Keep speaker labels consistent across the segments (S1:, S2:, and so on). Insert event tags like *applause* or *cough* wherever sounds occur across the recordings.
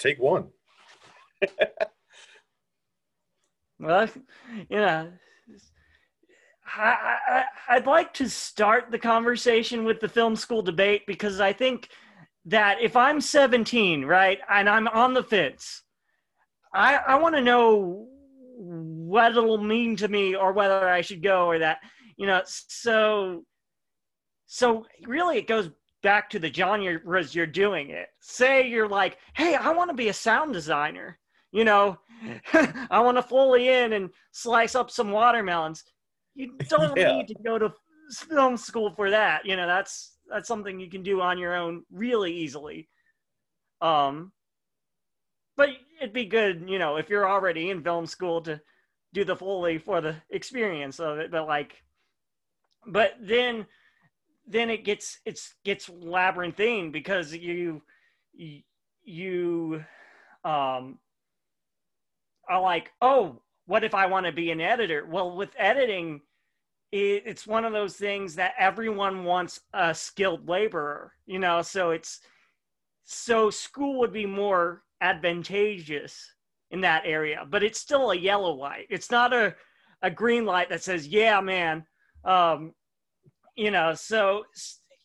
S1: take one. *laughs*
S2: well, you know, I, I, I'd like to start the conversation with the film school debate because I think that if I'm 17, right, and I'm on the fence, I, I want to know what it'll mean to me or whether I should go or that, you know, so, so really it goes back to the genres you're doing it. Say you're like, hey, I want to be a sound designer. You know, *laughs* I want to Foley in and slice up some watermelons. You *laughs* don't yeah. need to go to film school for that. You know, that's that's something you can do on your own really easily. Um, but it'd be good, you know, if you're already in film school to do the Foley for the experience of it. But like, but then then it gets it's gets labyrinthine because you you, um are like, oh, what if I want to be an editor? Well, with editing, it, it's one of those things that everyone wants a skilled laborer, you know, so it's so school would be more advantageous in that area, but it's still a yellow light. It's not a, a green light that says, yeah, man, um, you know, so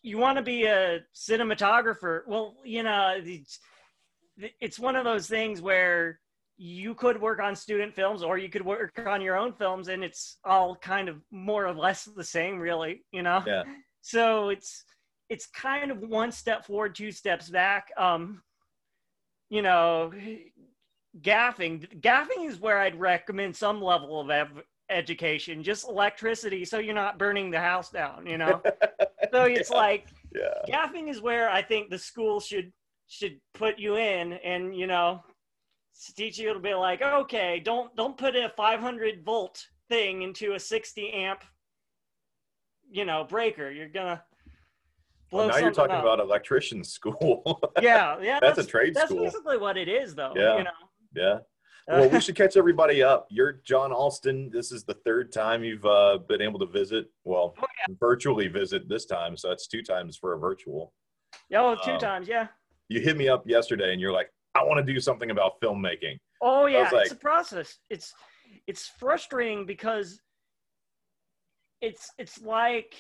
S2: you want to be a cinematographer. Well, you know, it's, one of those things where you could work on student films or you could work on your own films and it's all kind of more or less the same really you know
S1: yeah
S2: so it's it's kind of one step forward two steps back um you know gaffing gaffing is where i'd recommend some level of education just electricity so you're not burning the house down you know *laughs* so it's
S1: yeah.
S2: like
S1: yeah
S2: gaffing is where i think the school should should put you in and you know teach you to be like, okay, don't don't put a 500 volt thing into a 60 amp, you know, breaker. You're gonna.
S1: Well, now you're talking up. about electrician *laughs* school.
S2: yeah, yeah,
S1: that's, that's, a trade
S2: that's
S1: school.
S2: That's basically what it is, though.
S1: Yeah,
S2: you know?
S1: yeah. Well, we should catch everybody up. You're John Alston. This is the third time you've uh, been able to visit. Well, oh, yeah. virtually visit this time, so that's two times for a virtual.
S2: Yeah, two um, times, yeah.
S1: You hit me up yesterday, and you're like, I want to do something about filmmaking.
S2: Oh yeah, like, it's a process. It's it's frustrating because it's it's like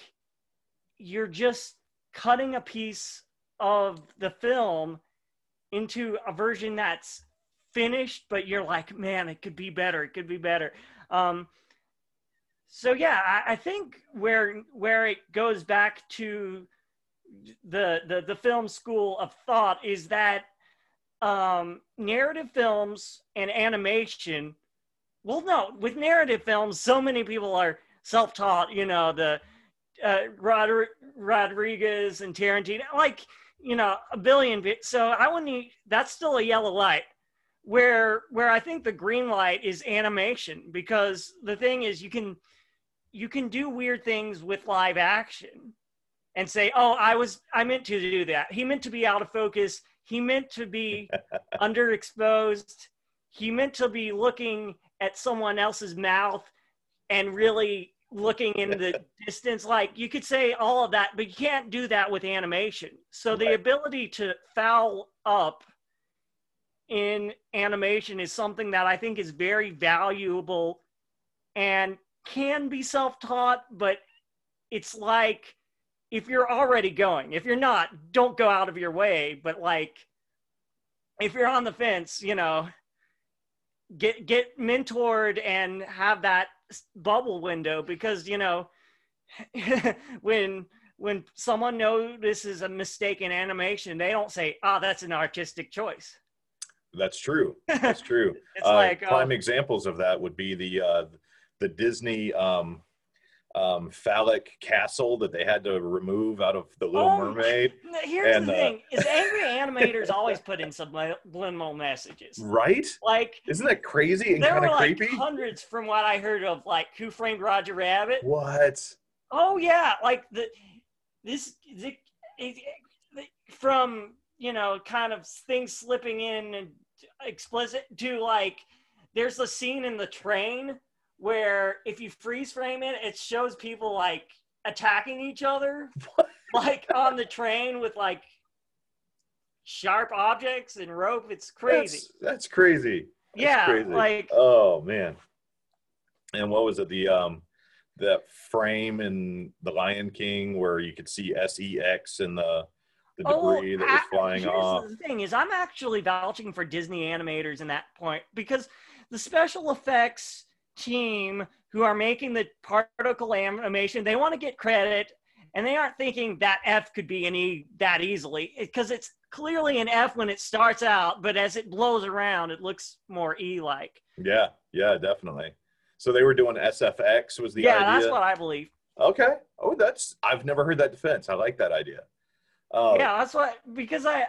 S2: you're just cutting a piece of the film into a version that's finished, but you're like, man, it could be better. It could be better. Um, so yeah, I, I think where where it goes back to the, the the film school of thought is that um, narrative films and animation. Well, no, with narrative films, so many people are self-taught. You know, the uh, Rod- Rodriguez and Tarantino, like you know, a billion. So I wouldn't. That's still a yellow light. Where where I think the green light is animation because the thing is you can you can do weird things with live action and say, "Oh, I was I meant to do that. He meant to be out of focus he meant to be *laughs* underexposed. He meant to be looking at someone else's mouth and really looking in the *laughs* distance. Like you could say all of that, but you can't do that with animation. So right. the ability to foul up in animation is something that I think is very valuable and can be self taught, but it's like if you're already going. If you're not, don't go out of your way. But like, if you're on the fence, you know, get get mentored and have that bubble window because you know *laughs* when when someone notices a mistake in animation, they don't say, "Oh, that's an artistic choice."
S1: That's true. *laughs* That's true.
S2: it's uh, like
S1: prime uh, examples of that would be the uh, the Disney um, um, phallic castle that they had to remove out of the Little oh, Mermaid.
S2: Here's and, the uh, thing: uh, is angry *laughs* animators always put in subliminal messages,
S1: right?
S2: Like,
S1: isn't that crazy and kind of
S2: like
S1: creepy?
S2: Hundreds, from what I heard of, like Who Framed Roger Rabbit.
S1: What?
S2: Oh yeah, like the this the, it, from you know kind of things slipping in and explicit to like there's a scene in the train where if you freeze frame it, it shows people like attacking each other, like on the train with like sharp objects and rope. It's crazy.
S1: That's, that's crazy. That's
S2: yeah,
S1: crazy.
S2: like
S1: oh man. And what was it? The um that frame in The Lion King where you could see SEX and the the oh, debris
S2: oh,
S1: that was flying off.
S2: The thing is, I'm actually vouching for Disney animators in that point because the special effects team who are making the particle animation, they want to get credit, and they aren't thinking that F could be an E that easily because it's clearly an F when it starts out, but as it blows around, it looks more E like.
S1: Yeah, yeah, definitely. So they were doing SFX was the
S2: yeah,
S1: idea.
S2: that's what I believe.
S1: Okay. Oh, that's I've never heard that defense. I like that idea. Oh,
S2: Yeah, that's what because I. I-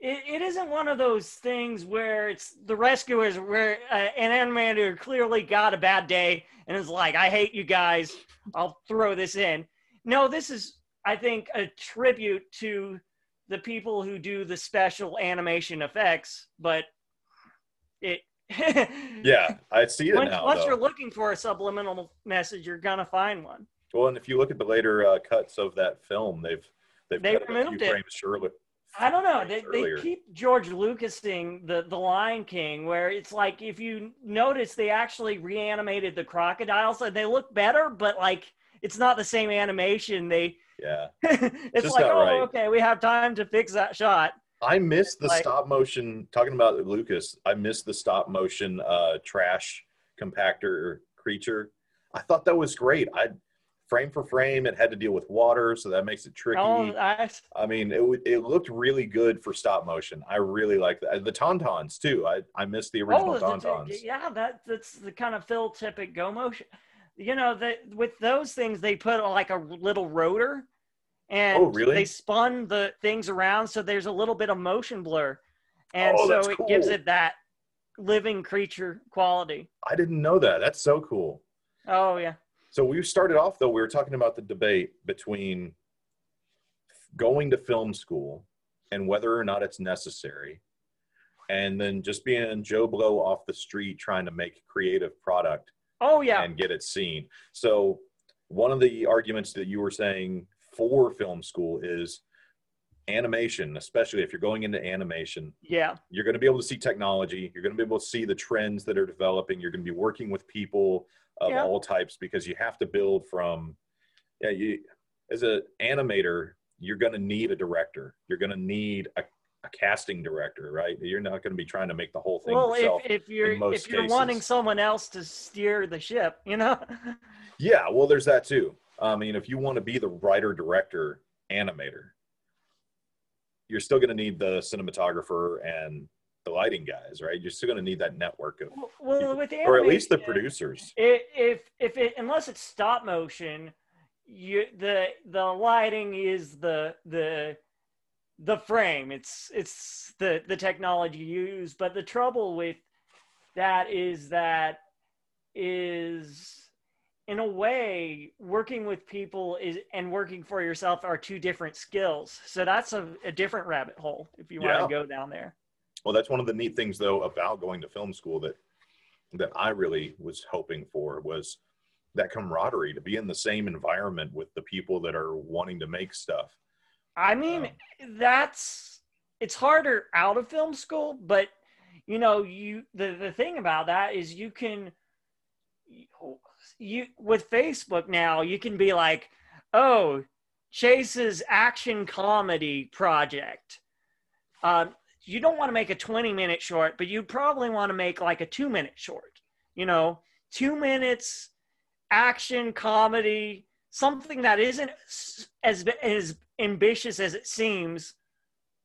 S2: It, it isn't one of those things where it's the rescuers where uh, an animator clearly got a bad day and is like, "I hate you guys. I'll throw this in." No, this is, I think, a tribute to the people who do the special animation effects. But it, *laughs*
S1: Yeah, I see it
S2: Once,
S1: now.
S2: once
S1: though.
S2: you're looking for a subliminal message, you're gonna find one.
S1: Well, and if you look at the later uh, cuts of that film, they've they've
S2: They removed it. I don't know. They,
S1: earlier.
S2: they keep George Lucasing the the Lion King, where it's like if you notice, they actually reanimated the crocodiles, and they look better, but like it's not the same animation. They
S1: Yeah, *laughs*
S2: it's
S1: just
S2: like, oh,
S1: right.
S2: okay, we have time to fix that shot.
S1: I miss the
S2: Like-
S1: stop motion. Talking about Lucas, I miss the stop motion uh, trash compactor creature. I thought that was great. I frame for frame, it had to deal with water, so that makes it tricky.
S2: Oh, I,
S1: I mean, it w- it looked really good for stop motion. I really like that. The tauntauns too. I I miss the original
S2: oh, the-
S1: tauntauns.
S2: yeah, that that's the kind of Phil Tippett go motion. You know, that with those things, they put like a little rotor, and
S1: Oh, really?
S2: they spun the things around, so there's a little bit of motion blur, and
S1: Oh,
S2: so it gives it that living creature quality.
S1: I didn't know that. That's so cool.
S2: Oh yeah,
S1: So we started off though. We were talking about the debate between going to film school and whether or not it's necessary, and then just being Joe Blow off the street trying to make creative product
S2: oh yeah,
S1: and get it seen. So one of the arguments that you were saying for film school is animation, especially if you're going into animation,
S2: yeah.
S1: you're going to be able to see technology. You're going to be able to see the trends that are developing. You're going to be working with people of
S2: Yeah.
S1: all types because you have to build from, yeah, you, as an animator, you're going to need a director. You're going to need a, a casting director, right? You're not going to be trying to make the whole thing
S2: Well,
S1: yourself.
S2: if, if you're if you're wanting someone else to steer the ship, you know. *laughs*
S1: Yeah, well, there's that too. I mean, if you want to be the writer, director, animator, you're still going to need the cinematographer and the lighting guys, right? You're still going to need that network of,
S2: well, with
S1: or at least the producers.
S2: if if it unless it's stop motion you the the lighting is the the the frame it's it's the the technology used but the trouble with that is that is in a way working with people is and working for yourself are two different skills so that's a, a different rabbit hole if you
S1: Yeah.
S2: want to go down there
S1: Well, that's one of the neat things, though, about going to film school that that I really was hoping for was that camaraderie to be in the same environment with the people that are wanting to make stuff.
S2: I mean,
S1: Um,
S2: that's it's harder out of film school, but you know, you the the thing about that is you can you with Facebook now, you can be like, "Oh, Chase's action comedy project." Um, you don't want to make a 20 minute short, but you probably want to make like a 2 minute short. You know, 2 minutes action comedy, something that isn't as as ambitious as it seems,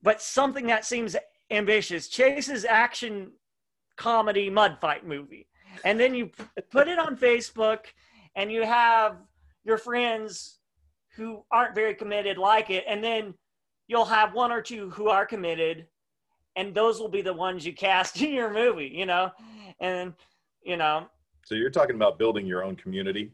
S2: but something that seems ambitious. Chase's action comedy mud fight movie, and then you put it on Facebook, and you have your friends who aren't very committed like it, and then you'll have one or two who are committed, and those will be the ones you cast *laughs* in your movie. You know, and you know
S1: So you're talking about building your own community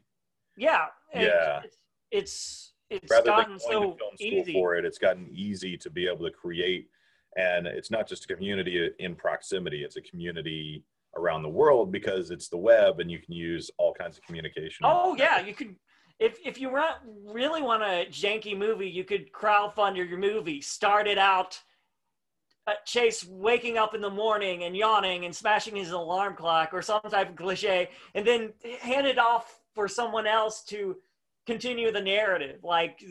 S2: yeah
S1: Yeah.
S2: it's it's, it's
S1: rather
S2: gotten so
S1: to film school
S2: easy
S1: for it. It's gotten easy to be able to create, and it's not just a community in proximity; it's a community around the world because it's the web, and you can use all kinds of communication.
S2: oh yeah you could if if you want, really want a janky movie you could crowdfund your movie start it out Chase waking up in the morning and yawning and smashing his alarm clock or some type of cliche, and then hand it off for someone else to continue the narrative, like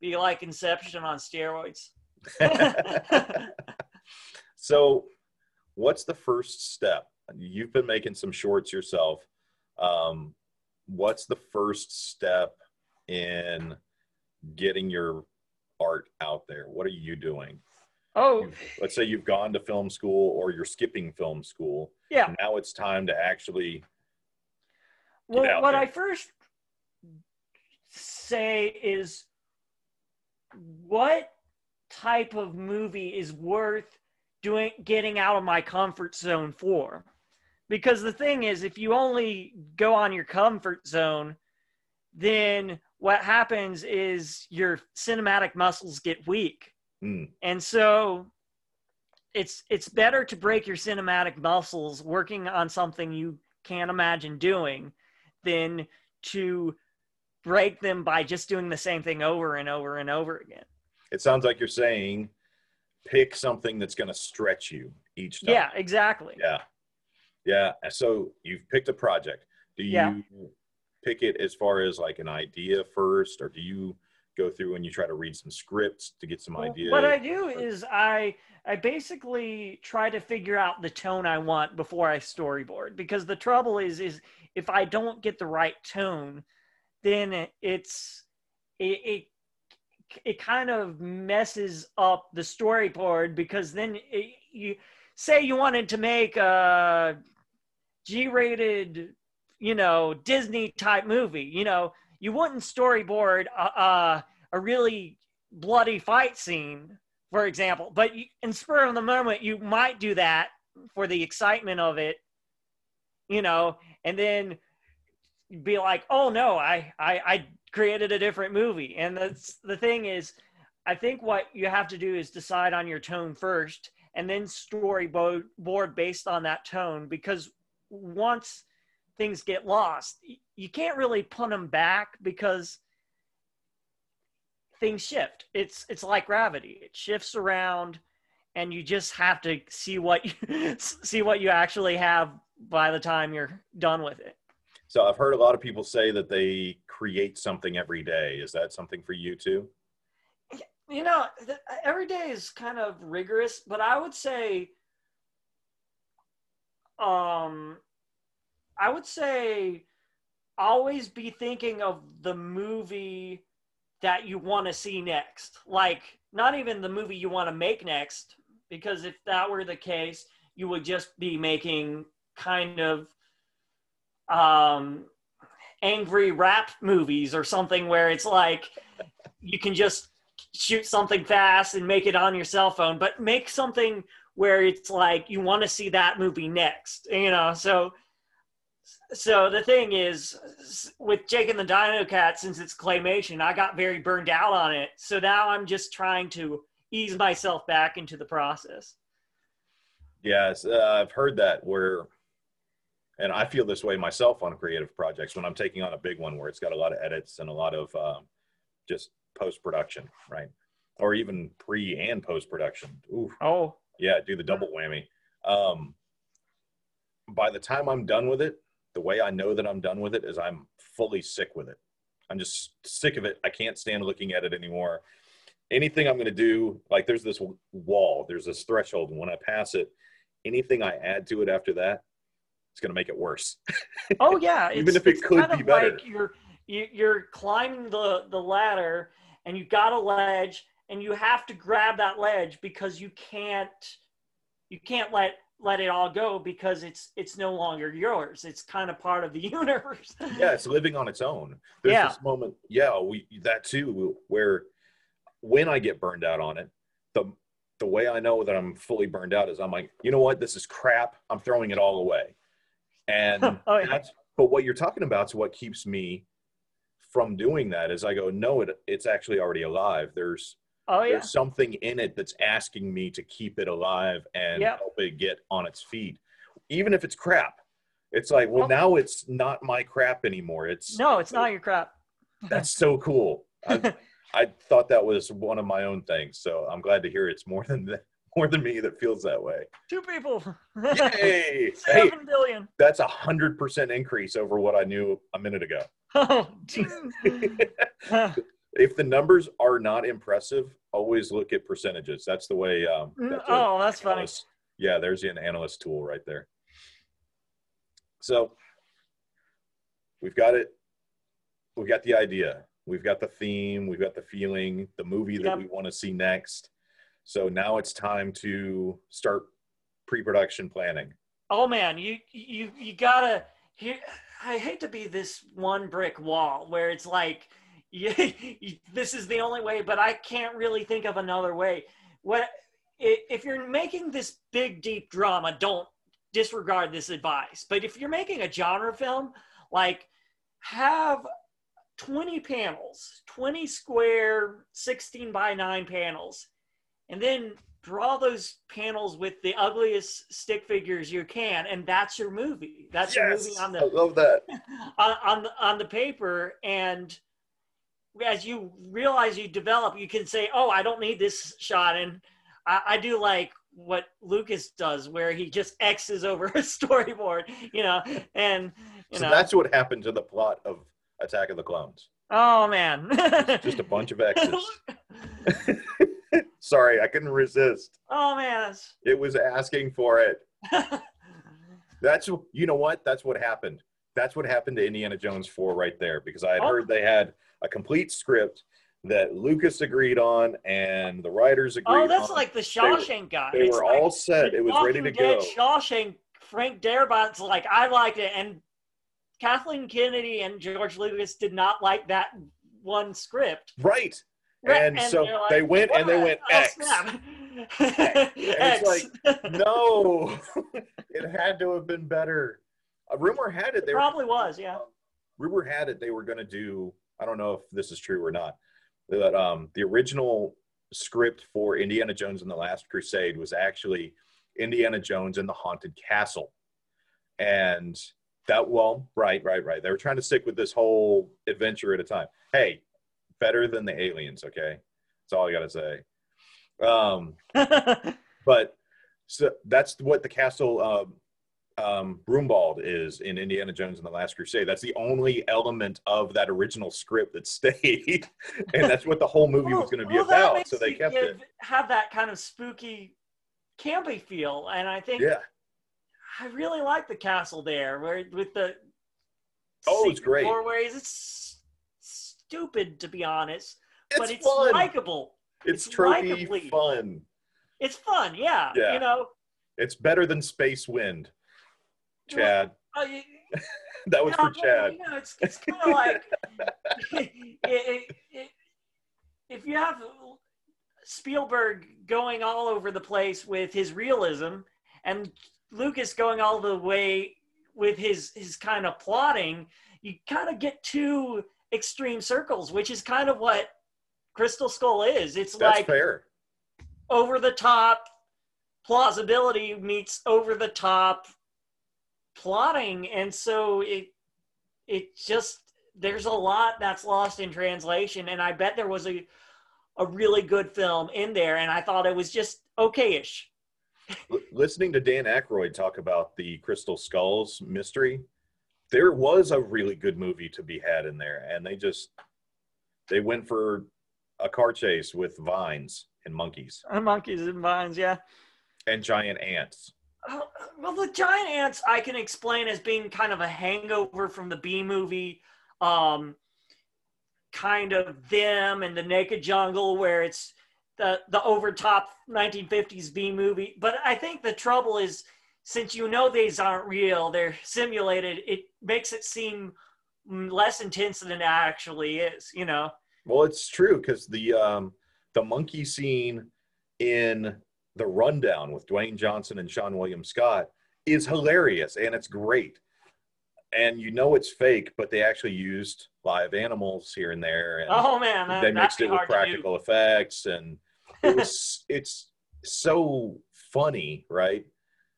S2: be like Inception on steroids. *laughs*
S1: so, what's the first step? You've been making some shorts yourself. Um, what's the first step in getting your art out there? What are you doing?
S2: Oh,
S1: let's say you've gone to film school or you're skipping film school.
S2: yeah.
S1: Now it's time to actually.
S2: Well, what
S1: there.
S2: I first say is what type of movie is worth doing getting out of my comfort zone for? Because the thing is, if you only go on your comfort zone, then what happens is your cinematic muscles get weak.
S1: Hmm.
S2: And so it's it's better to break your cinematic muscles working on something you can't imagine doing than to break them by just doing the same thing over and over and over again.
S1: It sounds like you're saying pick something that's going to stretch you each time.
S2: Yeah, exactly.
S1: Yeah. Yeah. So you've picked a project. Do you
S2: Yeah.
S1: pick it as far as like an idea first, or do you go through and you try to read some scripts to get some
S2: Well,
S1: ideas?
S2: What I do is I I basically try to figure out the tone I want before I storyboard because the trouble is is if I don't get the right tone, then it's it it, it kind of messes up the storyboard because then it, you say you wanted to make a G-rated, you know, Disney type movie, you know, you wouldn't storyboard a, a, a really bloody fight scene, for example. But you, in spur of the moment, you might do that for the excitement of it, you know, and then be like, "Oh no, I I, I created a different movie." And that's the thing is, I think what you have to do is decide on your tone first, and then storyboard based on that tone. Because once things get lost, you can't really put them back because things shift. It's it's like gravity. It shifts around and you just have to see what you *laughs* see what you actually have by the time you're done with it.
S1: So I've heard a lot of people say that they create something every day. Is that something for you too?
S2: You know, every day is kind of rigorous, but I would say um I would say always be thinking of the movie that you want to see next. Like, not even the movie you want to make next, because if that were the case, you would just be making kind of um, angry rap movies or something where it's like you can just shoot something fast and make it on your cell phone, but make something where it's like you want to see that movie next, you know? So, so the thing is with Jake and the Dino Cat, since it's claymation, I got very burned out on it. So now I'm just trying to ease myself back into the process.
S1: Yes, uh, I've heard that where, and I feel this way myself on creative projects when I'm taking on a big one where it's got a lot of edits and a lot of um, just post production, right? Or even pre and post production. Ooh,
S2: Oh,
S1: yeah, do the double whammy. Um, by the time I'm done with it, the way I know that I'm done with it is I'm fully sick with it. I'm just sick of it. I can't stand looking at it anymore. Anything I'm going to do, like there's this wall, there's this threshold, and when I pass it, anything I add to it after that, it's going to make it worse. *laughs*
S2: oh yeah. *laughs*
S1: Even if it could be better.
S2: Like you're you, you're climbing the the ladder and you got a ledge and you have to grab that ledge because you can't you can't let let it all go because it's it's no longer yours. It's kind of part of the *laughs* universe.
S1: yeah, it's living on its own. There's
S2: Yeah.
S1: this moment, yeah, we that too, where when I get burned out on it, the the way I know that I'm fully burned out is I'm like, you know what, this is crap. I'm throwing it all away. And *laughs*
S2: Oh, yeah.
S1: that's but what you're talking about is what keeps me from doing that is I go, no, it it's actually already alive. There's
S2: Oh yeah.
S1: there's something in it that's asking me to keep it alive and
S2: Yep.
S1: help it get on its feet even if it's crap it's like well
S2: Well-
S1: now it's not my crap anymore it's
S2: No, it's not your crap. *laughs*
S1: that's so cool I, I thought that was one of my own things so i'm glad to hear it's more than that more than me that feels that way.
S2: Two people. *laughs*
S1: Yay! hey,
S2: Seven billion.
S1: that's a hundred percent increase over what I knew a minute ago. *laughs*
S2: Oh,
S1: If the numbers are not impressive, always look at percentages. That's the way. Um, that's
S2: oh, that's funny.
S1: Yeah, there's an analyst tool right there. So we've got it. We've got the idea. We've got the theme. We've got the feeling. The movie that we want to see next. So now it's time to start pre-production planning.
S2: Oh man, you you you gotta. Here, I hate to be this one brick wall where it's like, *laughs* you, this is the only way, but I can't really think of another way. What if you're making this big deep drama? Don't disregard this advice. But if you're making a genre film, like have 20 panels, 20 square, 16 by 9 panels, and then draw those panels with the ugliest stick figures you can, and that's your movie. That's your movie on the I
S1: love that. *laughs*
S2: on, on the on the paper, and as you realize you develop, you can say, "Oh, I don't need this shot," and I, I do like what Lucas does, where he just X's over *laughs* a storyboard, you know, and you
S1: So
S2: know,
S1: that's what happened to the plot of Attack of the Clones.
S2: oh man,
S1: Just a bunch of X's. *laughs* *laughs* Sorry, I couldn't resist.
S2: oh man,
S1: It was asking for it. That's you know what? That's what happened. That's what happened to Indiana Jones 4 right there because I had
S2: Oh.
S1: heard they had a complete script that Lucas agreed on and the writers agreed
S2: oh, that's
S1: on.
S2: like the Shawshank guy.
S1: they
S2: It's
S1: were
S2: like
S1: all set. It was ready to
S2: Dead
S1: go.
S2: Shawshank, Frank Darabont's like, I liked it, and Kathleen Kennedy and George Lucas did not like that one script.
S1: Right.
S2: Right,
S1: And so
S2: like,
S1: they went and they
S2: "What?
S1: went
S2: Oh,
S1: X.
S2: snap." *laughs*
S1: it's
S2: like,
S1: No, *laughs* it had to have been better. A rumor had it they were
S2: probably was, yeah.
S1: rumor had it they were going to do i don't know if this is true or not that um, the original script for indiana jones and the last crusade was actually indiana jones and the haunted castle. And that well right right right. They were trying to stick with this whole adventure at a time. Hey better than the aliens okay? That's all i gotta say. Um, *laughs* but so that's what the castle um, um, Brunwald is in Indiana Jones and the Last Crusade. That's the only element of that original script that *laughs* stayed, and that's what the whole movie was going to be
S2: Well,
S1: about. So they kept
S2: give-
S1: it.
S2: Have that kind of spooky, campy feel, and I think
S1: Yeah.
S2: I really like the castle there, where with the
S1: Oh, it's great.
S2: doorways. It's stupid to be honest,
S1: It's
S2: but it's
S1: fun.
S2: likable.
S1: it's
S2: it's
S1: tropey
S2: likably-
S1: fun.
S2: It's fun, yeah.
S1: Yeah.
S2: You know,
S1: It's better than Space Wind. Chad,
S2: uh, *laughs* you- *laughs*
S1: that was for Chad.
S2: You know, it's, it's kind of like *laughs* it, it, it, if you have Spielberg going all over the place with his realism and Lucas going all the way with his his kind of plotting, you kind of get two extreme circles, which is kind of what Crystal Skull is. It's
S1: That's
S2: like
S1: fair.
S2: over the top plausibility meets over the top plotting. And so it it just there's a lot that's lost in translation. And i bet there was a a really good film in there. And i thought it was just okayish.
S1: Listening to Dan Aykroyd talk about the Crystal Skulls mystery, there was a really good movie to be had in there, and they just they went for a car chase with vines and monkeys.
S2: Monkeys and vines yeah.
S1: And giant ants.
S2: Oh, well, the giant ants I can explain as being kind of a hangover from the B movie, um, kind of them and the Naked Jungle, where it's the the overtop 1950s B movie. But I think the trouble is, since you know these aren't real, they're simulated. It makes it seem less intense than it actually is. You know.
S1: Well, it's true because the um, the monkey scene in the rundown with Dwayne Johnson and Seann William Scott is hilarious and it's great. And you know it's fake, but they actually used live animals here and there, and
S2: Oh man, that,
S1: they mixed it with
S2: hard to do.
S1: practical effects, and it was *laughs* it's so funny, right?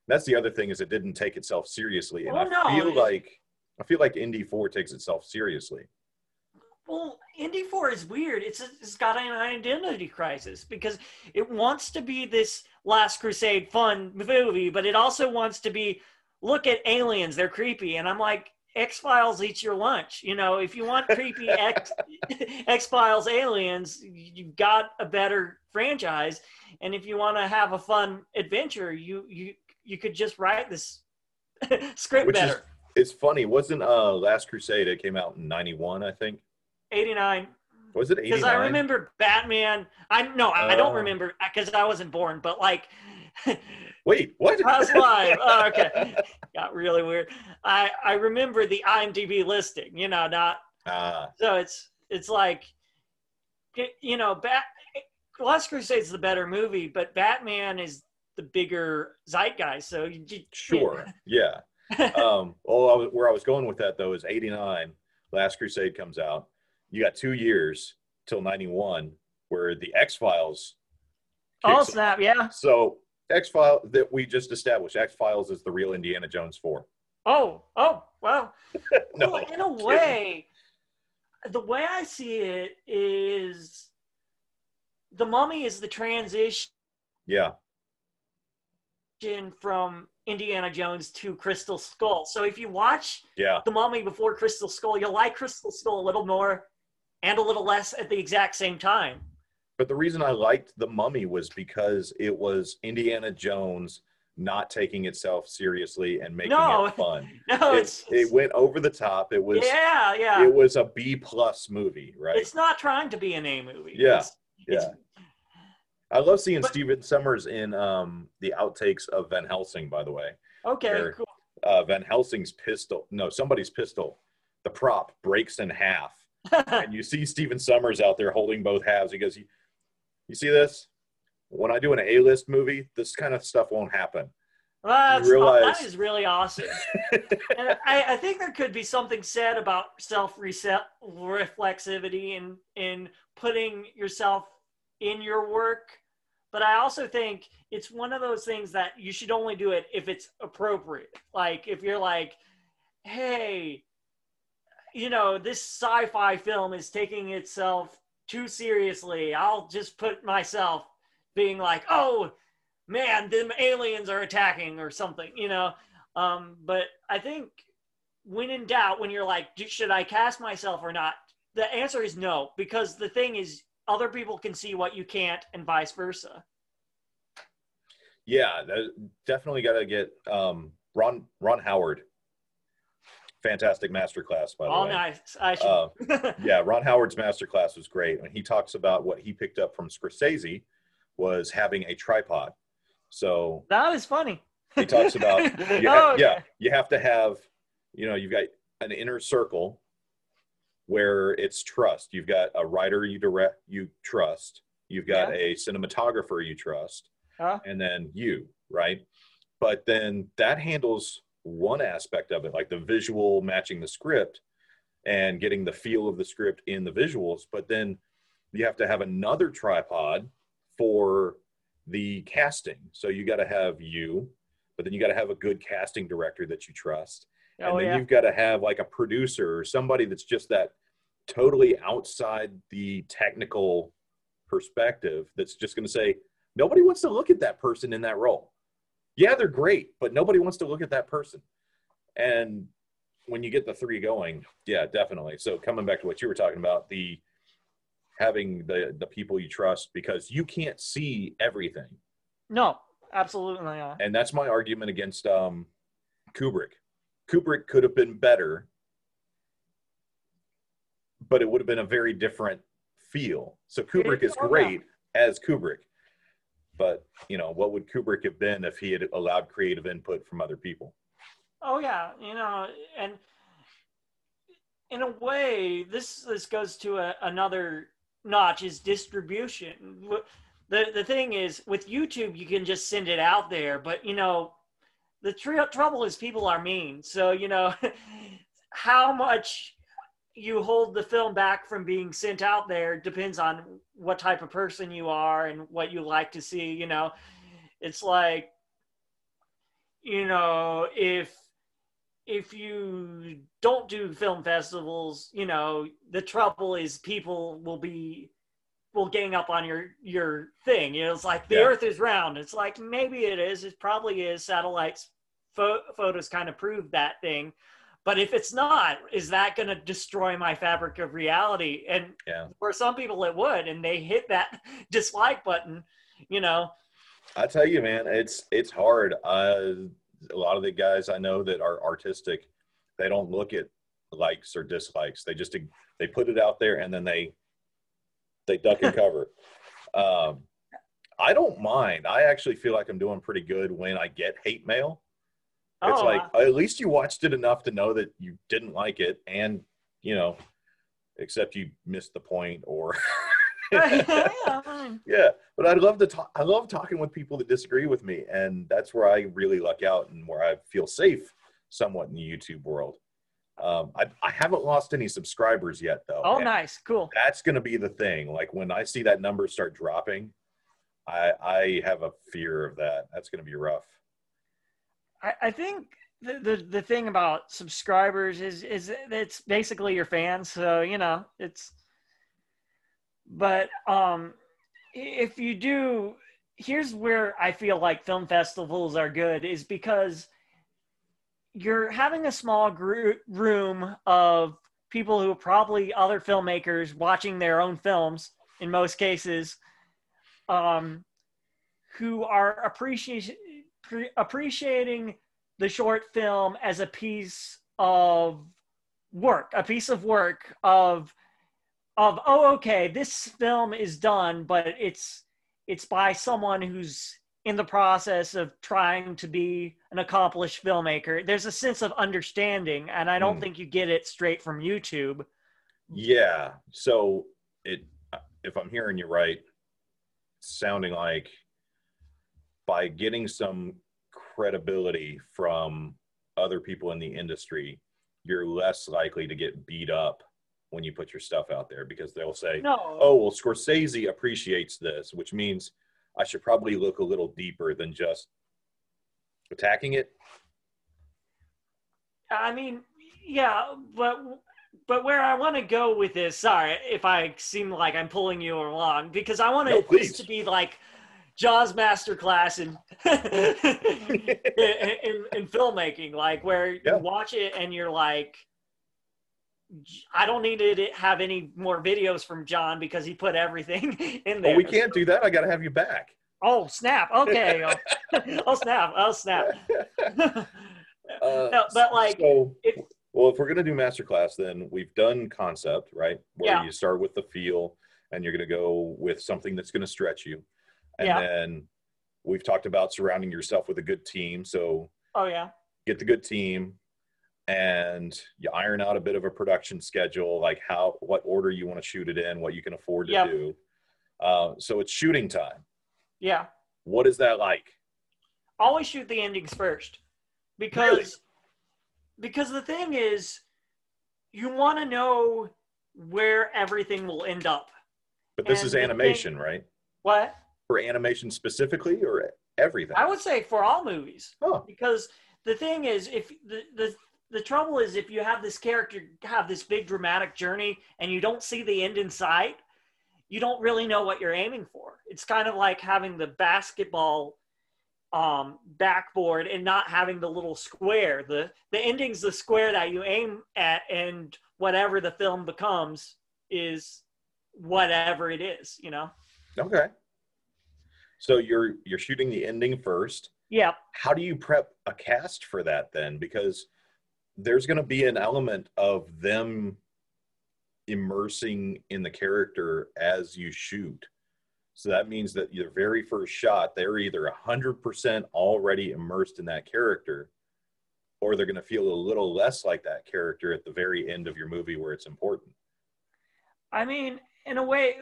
S1: That's the other thing is it didn't take itself seriously, and
S2: Oh,
S1: I
S2: no,
S1: feel like I feel like Indy Four takes itself seriously.
S2: well, Indy 4 is weird. It's, it's got an identity crisis because it wants to be this Last Crusade fun movie, but it also wants to be look at aliens, they're creepy. And I'm like, X Files eats your lunch. You know, if you want creepy *laughs* X X Files aliens, you've got a better franchise. And if you want to have a fun adventure, you you you could just write this *laughs* script
S1: Which is
S2: better.
S1: it's funny. Wasn't uh Last Crusade? It came out in '91, I think.
S2: 89.
S1: Was it
S2: Because I remember Batman. I no, I don't
S1: Oh.
S2: remember because I wasn't born. But like, *laughs*
S1: Wait, what?
S2: I was live. *laughs* Oh, okay, got really weird. I I remember the IMDb listing. You know, not
S1: Ah,
S2: so it's it's like, you know, Bat. Last Crusade's the better movie, but Batman is the bigger zeitgeist. So you, you-
S1: sure. Yeah. *laughs* um, well, I was, where I was going with that though is '89. Last Crusade comes out. You got two years till '91, where the X Files.
S2: oh snap! Yeah.
S1: So X File that we just established. X Files is the real Indiana Jones four.
S2: Oh oh well. *laughs*
S1: No,
S2: well, in a way, the way I see it is the mummy is the transition
S1: Yeah.
S2: from Indiana Jones to Crystal Skull. So if you watch
S1: Yeah.
S2: the mummy before Crystal Skull, you'll like Crystal Skull a little more and a little less at the exact same time.
S1: But the reason I liked the Mummy was because it was Indiana Jones not taking itself seriously and making
S2: No.
S1: it fun. *laughs*
S2: No,
S1: it,
S2: it's,
S1: it went over the top. It was
S2: yeah, yeah.
S1: it was a B plus movie, right?
S2: It's not trying to be an A movie.
S1: Yeah,
S2: It's- it's-
S1: yeah. I love seeing
S2: But-
S1: Stephen Sommers in um, the outtakes of Van Helsing. By the way,
S2: okay,
S1: Very-
S2: cool.
S1: uh, Van Helsing's pistol, no, somebody's pistol, the prop breaks in half, *laughs* and you see Stephen Sommers out there holding both halves. He goes, "You, you see this? When I do an A list movie, this kind of stuff won't happen."
S2: Well,
S1: realize-
S2: that is really awesome. *laughs* and I, I think there could be something said about self reflexivity and in putting yourself in your work. But I also think it's one of those things that you should only do it if it's appropriate. Like if you're like, hey, you know, this sci-fi film is taking itself too seriously. I'll just put myself being like, oh, man, them aliens are attacking or something, you know. Um, but I think when in doubt, when you're like, should I cast myself or not? The answer is no, because the thing is, other people can see what you can't, and vice versa.
S1: Yeah, definitely got to get um, Ron Ron Howard. Fantastic masterclass, by the
S2: All
S1: way.
S2: nice. I should.
S1: Uh, *laughs* yeah, Ron Howard's masterclass was great. When he talks about what he picked up from Scorsese was having a tripod. So
S2: that is funny.
S1: he talks about *laughs* you
S2: Oh,
S1: ha-
S2: okay.
S1: yeah, you have to have, you know, you've got an inner circle where it's trust. You've got a writer you direct you trust. You've got a cinematographer you trust,
S2: Huh?
S1: and then you, right? But then that handles one aspect of it, like the visual matching the script and getting the feel of the script in the visuals. But then you have to have another tripod for the casting. So you got to have you, but then you got to have a good casting director that you trust. Oh, and
S2: Oh
S1: then
S2: yeah.
S1: you've got to have like a producer or somebody that's just that totally outside the technical perspective that's just going to say, nobody wants to look at that person in that role. Yeah, they're great, but nobody wants to look at that person. And when you get the three going, yeah, definitely. So coming back to what you were talking about, the having the the people you trust because you can't see everything.
S2: No, absolutely not.
S1: And that's my argument against um, Kubrick. Kubrick could have been better, but it would have been a very different feel. So Kubrick is great as Kubrick. But, you know, what would Kubrick have been if he had allowed creative input from other people?
S2: Oh yeah, you know, and in a way, this this goes to a, another notch is distribution. The the thing is with YouTube, you can just send it out there, but you know, the tr- trouble is people are mean. So you know, *laughs* how much you hold the film back from being sent out there depends on what type of person you are and what you like to see. You know, it's like you know if if you don't do film festivals, you know, the trouble is people will be will gang up on your your thing. You know, it's like the
S1: Yeah.
S2: Earth is round. It's like maybe it is. It probably is. Satellites pho- photos kind of prove that thing. But if it's not, is that going to destroy my fabric of reality? And
S1: Yeah.
S2: for some people, it would, and they hit that *laughs* dislike button. You know,
S1: I tell you, man, it's it's hard. Uh, a lot of the guys I know that are artistic, they don't look at likes or dislikes. They just they put it out there and then they they duck and *laughs* cover. Um, I don't mind. I actually feel like I'm doing pretty good when I get hate mail. It's
S2: Oh,
S1: like at least you watched it enough to know that you didn't like it, and you know, except you missed the point or *laughs* *laughs*
S2: yeah,
S1: but I love to talk. I love talking with people that disagree with me, and that's where I really luck out and where I feel safe somewhat in the YouTube world. Um, I, I haven't lost any subscribers yet, though.
S2: Oh, nice, cool.
S1: That's going to be the thing. Like when I see that number start dropping, I I have a fear of that. That's going to be rough.
S2: I, I think the, the the thing about subscribers is is it's basically your fans. So you know it's. But um, if you do, here's where I feel like film festivals are good is because you're having a small group room of people who are probably other filmmakers watching their own films in most cases um, who are appreciating pre- appreciating the short film as a piece of work, a piece of work of of oh okay, this film is done, but it's it's by someone who's in the process of trying to be an accomplished filmmaker. There's a sense of understanding, and I don't
S1: Hmm.
S2: think you get it straight from YouTube.
S1: Yeah. So it, if I'm hearing you right, sounding like by getting some credibility from other people in the industry, you're less likely to get beat up when you put your stuff out there because they'll say,
S2: No,
S1: "Oh, well, Scorsese appreciates this," which means I should probably look a little deeper than just attacking it.
S2: I mean, yeah, but but where I want to go with this, sorry if I seem like I'm pulling you along, because I want
S1: No,
S2: it this to be like Jaws masterclass in, in, *laughs* in in filmmaking, like where
S1: Yeah.
S2: you watch it and you're like. I don't need to have any more videos from John because he put everything *laughs* in there.
S1: Well, we can't do that. I got to have you back.
S2: Oh snap! Okay. *laughs* oh, oh snap! Oh snap!
S1: Uh,
S2: No, but, like,
S1: so,
S2: if-
S1: well, if we're gonna do masterclass, then we've done concept, right? Where
S2: Yeah.
S1: you start with the feel, and you're gonna go with something that's gonna stretch you, and
S2: Yeah.
S1: then we've talked about surrounding yourself with a good team. So
S2: oh yeah.
S1: get the good team, and you iron out a bit of a production schedule, like how what order you want to shoot it in, what you can afford to
S2: Yep.
S1: do. Uh, so it's shooting time.
S2: Yeah.
S1: What is that like?
S2: always shoot the endings first because
S1: Really?
S2: because the thing is you want to know where everything will end up
S1: But this
S2: And
S1: is
S2: the thing-
S1: animation, right?
S2: what
S1: For animation specifically, or everything?
S2: i would say for all movies.
S1: Oh,
S2: because the thing is if the the the trouble is if you have this character have this big dramatic journey and you don't see the end in sight you don't really know what you're aiming for. It's kind of like having the basketball um backboard and not having the little square. The the ending's the square that you aim at and whatever the film becomes is whatever it is you know?
S1: Okay. So you're you're shooting the ending first.
S2: yeah
S1: How do you prep a cast for that then? Because there's going to be an element of them immersing in the character as you shoot. So that means that your very first shot, they're either 100% already immersed in that character, or they're going to feel a little less like that character at the very end of your movie where it's important.
S2: I mean, in a way,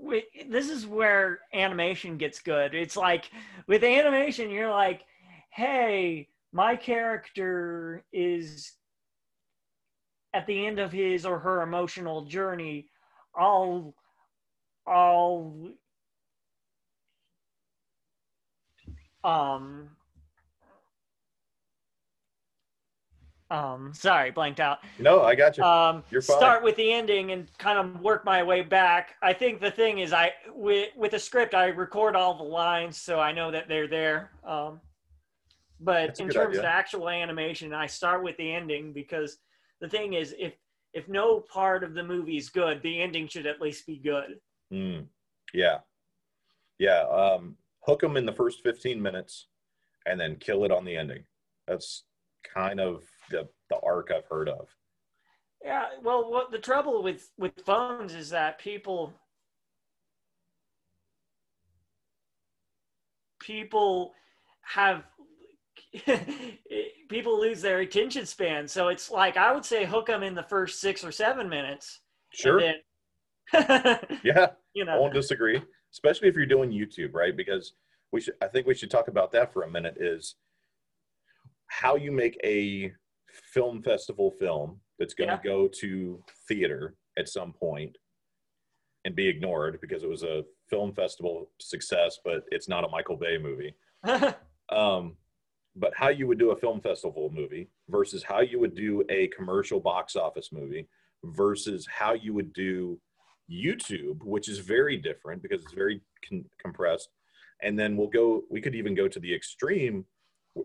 S2: w- w- this is where animation gets good. It's like with animation, you're like, hey, my character is at the end of his or her emotional journey. I'll, I'll, um, Um, sorry, blanked out.
S1: No, I got you.
S2: Um,
S1: You're fine.
S2: start with the ending and kind of work my way back. I think the thing is, I with with a script, I record all the lines so I know that they're there. Um, but
S1: That's
S2: in terms of
S1: idea.
S2: actual animation, I start with the ending because the thing is, if if no part of the movie is good, the ending should at least be good.
S1: Mm, yeah, yeah. Um, hook them in the first fifteen minutes, and then kill it on the ending. That's kind of the the arc I've heard of.
S2: Yeah, well, what the trouble with with phones is that people people have *laughs* people lose their attention span. So it's like I would say hook them in the first six or seven minutes.
S1: Sure.
S2: Then, *laughs*
S1: yeah,
S2: you know, I
S1: won't disagree. Especially if you're doing YouTube, right? Because we should. I think we should talk about that for a minute. Is how you make a film festival film that's going to
S2: Yeah.
S1: go to theater at some point and be ignored because it was a film festival success, but it's not a Michael Bay movie. *laughs* um, but how you would do a film festival movie versus how you would do a commercial box office movie versus how you would do YouTube, which is very different because it's very con- compressed. And then we'll go, we could even go to the extreme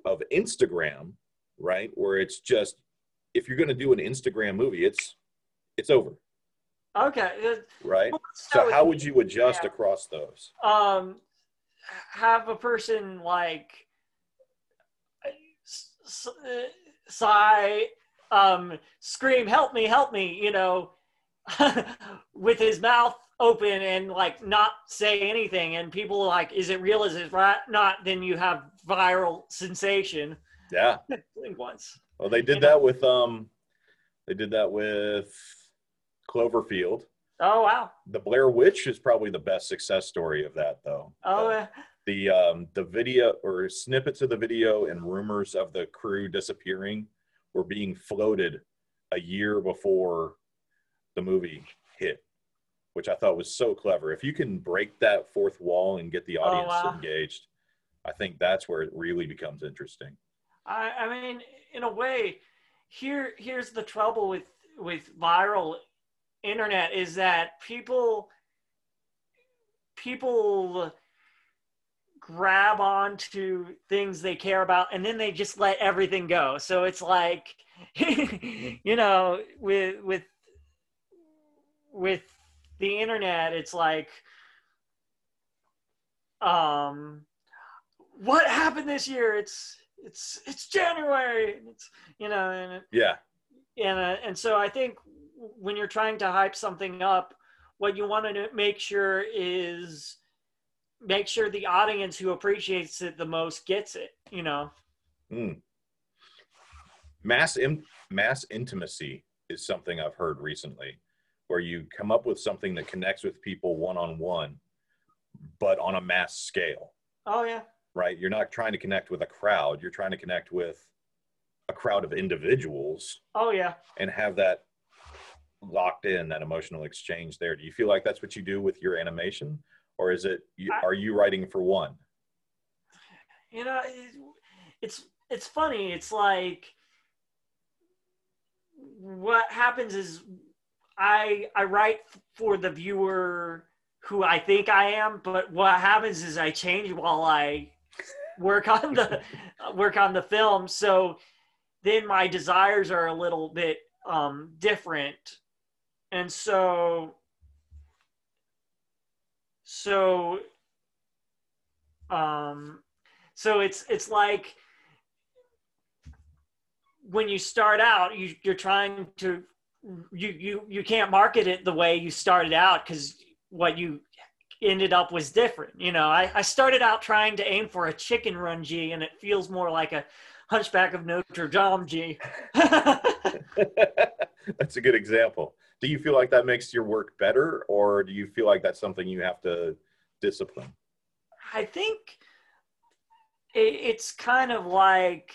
S1: of Instagram, right? Where it's just, if you're going to do an Instagram movie, it's, it's over,
S2: okay.
S1: right?
S2: let's
S1: So how would you adjust
S2: yeah.
S1: across those?
S2: um have a person like sigh um scream help me help me you know *laughs* with his mouth open and like not say anything and people are like is it real is it right not then you have viral sensation
S1: Yeah. *laughs*
S2: Once
S1: Well, they did
S2: You know-
S1: that with, um, they did that with Cloverfield.
S2: oh wow
S1: The Blair Witch is probably the best success story of that, though.
S2: oh
S1: Uh, the um, the video or snippets of the video and rumors of the crew disappearing were being floated a year before the movie hit, which I thought was so clever. If you can break that fourth wall and get the
S2: Oh,
S1: audience
S2: wow.
S1: engaged, I think that's where it really becomes interesting.
S2: I, I mean, in a way, here here's the trouble with with viral internet is that people people grab onto things they care about and then they just let everything go. So it's like *laughs* you know, with with with the internet, it's like um what happened this year? It's it's it's January. It's you know, and
S1: Yeah,
S2: and uh, and so I think when you're trying to hype something up, what you want to make sure is make sure the audience who appreciates it the most gets it. You know.
S1: Mm. Mass in, mass intimacy is something I've heard recently, where you come up with something that connects with people one on one, but on a mass scale,
S2: Oh yeah.
S1: Right? You're not trying to connect with a crowd. You're trying to connect with a crowd of individuals
S2: Oh yeah.
S1: and have that locked in, that emotional exchange there. Do you feel like that's what you do with your animation, or is it? You,
S2: I-
S1: are you writing for one?
S2: you know it's it's funny it's like what happens is i i write for the viewer who i think i am but what happens is i change while i work on the *laughs* work on the film. So then my desires are a little bit um different. And so so um so it's it's like when you start out you you're trying to you you you can't market it the way you started out because what you ended up was different you know I, I started out trying to aim for a chicken run g and it feels more like a hunchback of notre dame g *laughs*
S1: that's a good example. Do you feel like that makes your work better, or do you feel like that's something you have to discipline?
S2: I think it's kind of like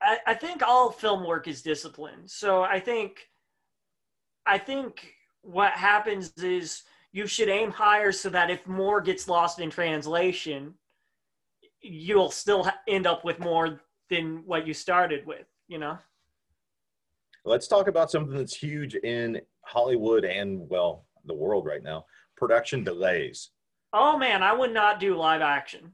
S2: I, I think all film work is discipline. So I think I think what happens is you should aim higher so that if more gets lost in translation, you'll still end up with more than what you started with. You know?
S1: let's talk about something that's huge in Hollywood and well, the world right now. Production delays.
S2: Oh man, I would not do live action.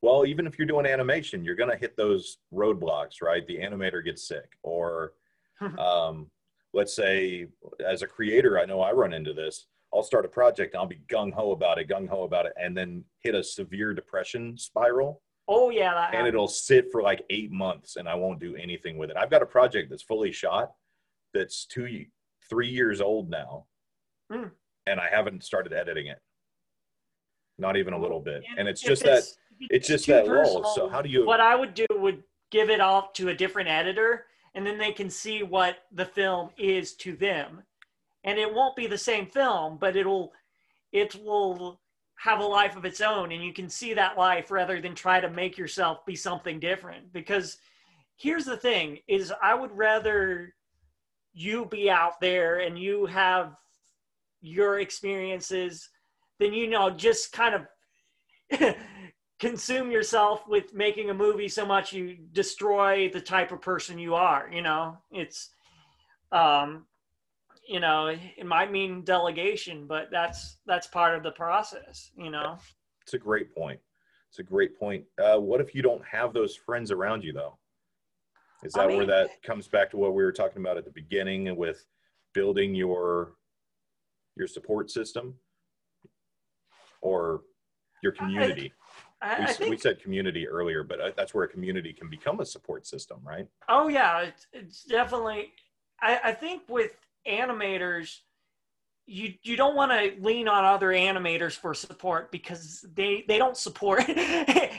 S1: Well, even if you're doing animation, you're going to hit those roadblocks, right? The animator gets sick, or *laughs* um, let's say, as a creator, I know I run into this. I'll start a project and I'll be gung ho about it, gung ho about it, and then hit a severe depression spiral.
S2: Oh yeah, that
S1: and
S2: happens.
S1: it'll sit for like eight months and I won't do anything with it. I've got a project that's fully shot that's two, three years old now,
S2: Hmm.
S1: and I haven't started editing it. Not even a little bit. And it's just that
S2: if
S1: it's just that lull.
S2: personal,
S1: So how do you
S2: What I would do would give it off to a different editor, and then they can see what the film is to them, and it won't be the same film, but it'll it will have a life of its own, and you can see that life rather than try to make yourself be something different. Because here's the thing: is I would rather you be out there and you have your experiences than you know just kind of *laughs* consume yourself with making a movie so much you destroy the type of person you are you know it's um you know it might mean delegation but that's that's part of the process you know
S1: It's a great point. It's a great point. Uh, what if you don't have those friends around you, though? Is
S2: I
S1: that where that comes back to what we were talking about at the beginning with building your your support system or your community?
S2: I,
S1: we,
S2: I
S1: s- we said community earlier, but uh, that's where a community can become a support system, right?
S2: oh yeah it's, it's definitely I, I think with animators you you don't want to lean on other animators for support because they they don't support *laughs*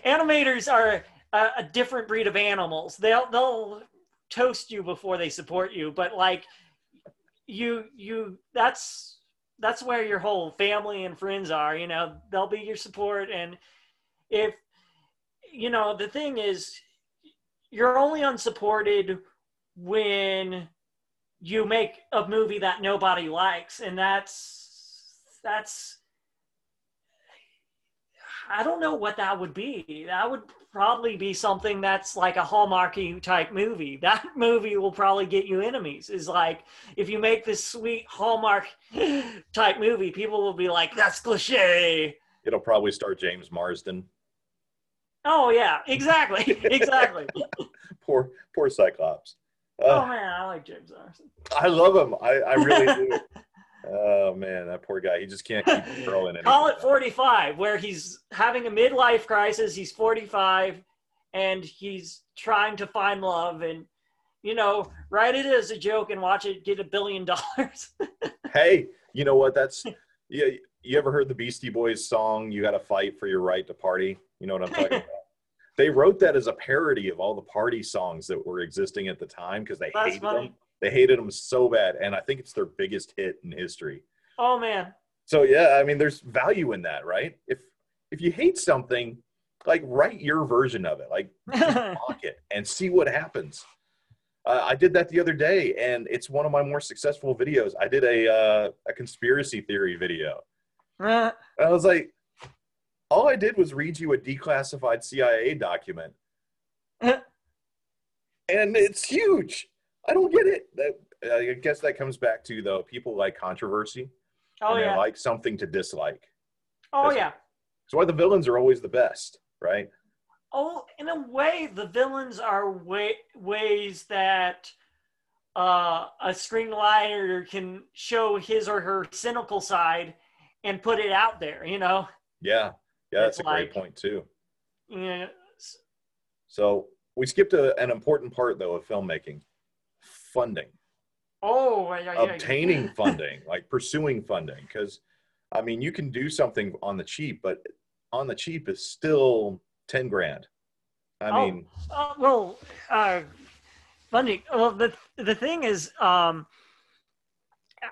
S2: animators are a, a different breed of animals. They'll they'll toast you before they support you but like you you that's that's where your whole family and friends are you know they'll be your support. And if you know the thing is you're only unsupported when you make a movie that nobody likes and that's that's i don't know what that would be. That would probably be something that's like a hallmarky type movie. *laughs* That movie will probably get you enemies. Is like if you make this sweet hallmark *laughs* type movie people will be like that's cliche.
S1: It'll probably star James Marsden.
S2: oh yeah. Exactly. *laughs* Exactly.
S1: Poor, poor Cyclops.
S2: Oh
S1: Uh,
S2: man i like james Marsden.
S1: I love him. I, I really do. *laughs* Oh man, that poor guy. He just can't keep *laughs* it.
S2: Call it 45, where he's having a midlife crisis. He's 45 and he's trying to find love. And, you know, write it as a joke and watch it get a billion *laughs* dollars.
S1: Hey, you know what? That's yeah. You ever heard the Beastie Boys song "You Got to Fight for Your Right to Party"? You know what I'm talking about. They wrote that as a parody of all the party songs that were existing at the time because they
S2: That's
S1: hated
S2: funny.
S1: them. They hated them so bad, and I think it's their biggest hit in history.
S2: Oh, man.
S1: So yeah, I mean, there's value in that, right? If if you hate something, like write your version of it, like *laughs* mock it and see what happens. Uh, I did that the other day, and it's one of my more successful videos. I did a uh, a conspiracy theory video. *laughs* I was like, all I did was read you a declassified CIA document, *laughs* and it's huge. I don't get it. That, I guess that comes back to though people like controversy,
S2: oh,
S1: and they like something to dislike.
S2: Oh,
S1: that's-
S2: yeah.
S1: That's why the villains are always the best, right?
S2: Oh, in a way, the villains are way, ways that uh, a screenwriter can show his or her cynical side and put it out there, you know?
S1: Yeah, yeah, that's a great point too.
S2: Yeah.
S1: So we skipped a, an important part though of filmmaking: funding,
S2: Oh, yeah, yeah, yeah.
S1: obtaining *laughs* funding, like pursuing funding. Because, I mean, you can do something on the cheap, but on the cheap is still ten grand. I
S2: Oh.
S1: mean,
S2: Uh, well, uh, funny. Well, the the thing is, um,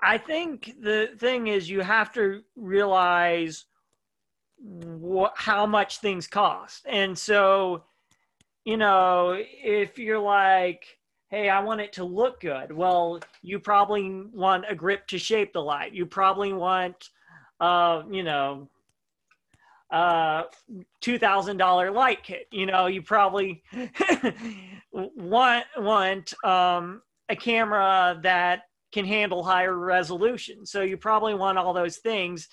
S2: I think the thing is you have to realize what how much things cost, and so you know if you're like. Hey, I want it to look good. Well, you probably want a grip to shape the light. You probably want, uh, you know, uh, two thousand dollar light kit. You know, you probably *laughs* want want um, a camera that can handle higher resolution. So you probably want all those things.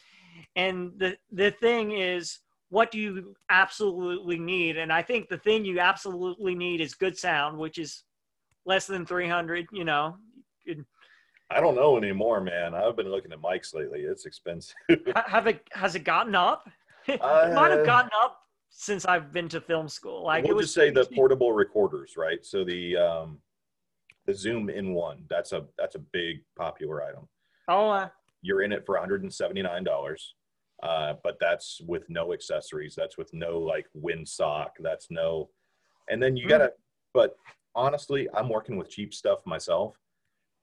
S2: And the the thing is, what do you absolutely need? And I think the thing you absolutely need is good sound, which is less than 300. You know,
S1: I don't know anymore, man. I've been looking at mics lately. It's expensive. *laughs*
S2: have it has it gotten up? *laughs* it might have gotten up since I've been to film school. Like
S1: we'll
S2: it was
S1: just say the portable recorders, right? So the um, the Zoom H1n. That's a that's a big popular item.
S2: Oh, uh,
S1: you're in it for 179 dollars, uh, but that's with no accessories. That's with no like windsock. That's no, and then you mm. gotta. But honestly, I'm working with cheap stuff myself,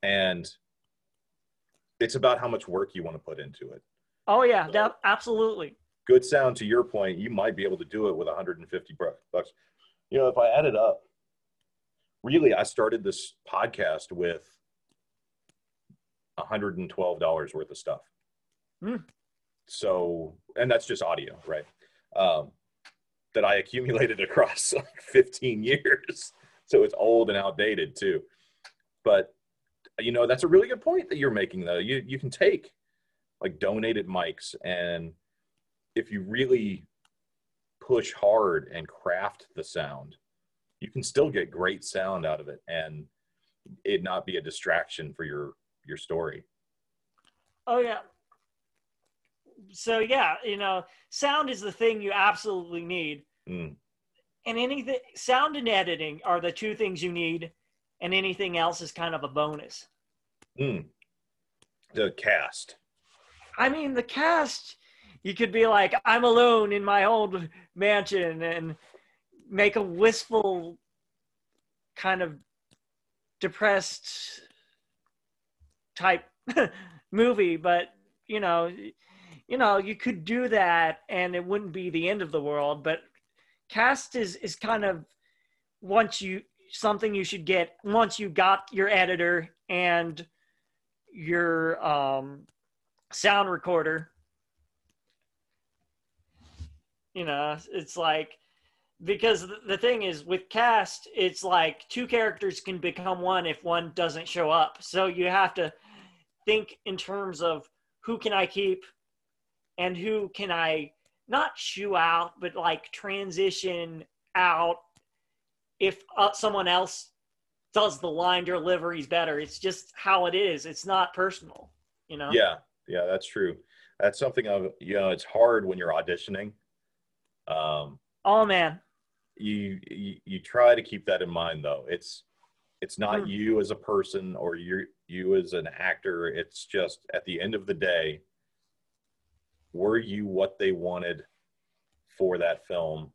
S1: and it's about how much work you want to put into it.
S2: Oh yeah, so, that, absolutely.
S1: Good sound. To your point, you might be able to do it with 150 bucks. You know, if I add it up, really, I started this podcast with $112 worth of stuff. Mm. So, and that's just audio, right? Um, that I accumulated *laughs* across like 15 years. So it's old and outdated too. But, you know, that's a really good point that you're making, though. You, you can take like donated mics, and if you really push hard and craft the sound, you can still get great sound out of it and it not be a distraction for your your story.
S2: Oh yeah. So yeah you know sound is the thing you absolutely need. Mm. and anything sound and editing are the two things you need and anything else is kind of a bonus.
S1: Mm. the cast.
S2: I mean the cast you could be like i'm alone in my old mansion and make a wistful kind of depressed type *laughs* movie but you know you know you could do that and it wouldn't be the end of the world but cast is is kind of once you something you should get once you got your editor and your um sound recorder. You know it's like because the thing is with cast it's like two characters can become one if one doesn't show up. So you have to think in terms of who can i keep and who can i not shoo out but like transition out if uh, someone else does the line deliveries better. It's just how it is. It's not personal you know?
S1: Yeah. Yeah that's true. That's something of you know it's hard when you're auditioning.
S2: Um oh man
S1: you, you you try to keep that in mind though. It's it's not mm. you as a person or you you as an actor. It's just at the end of the day were you what they wanted for that film?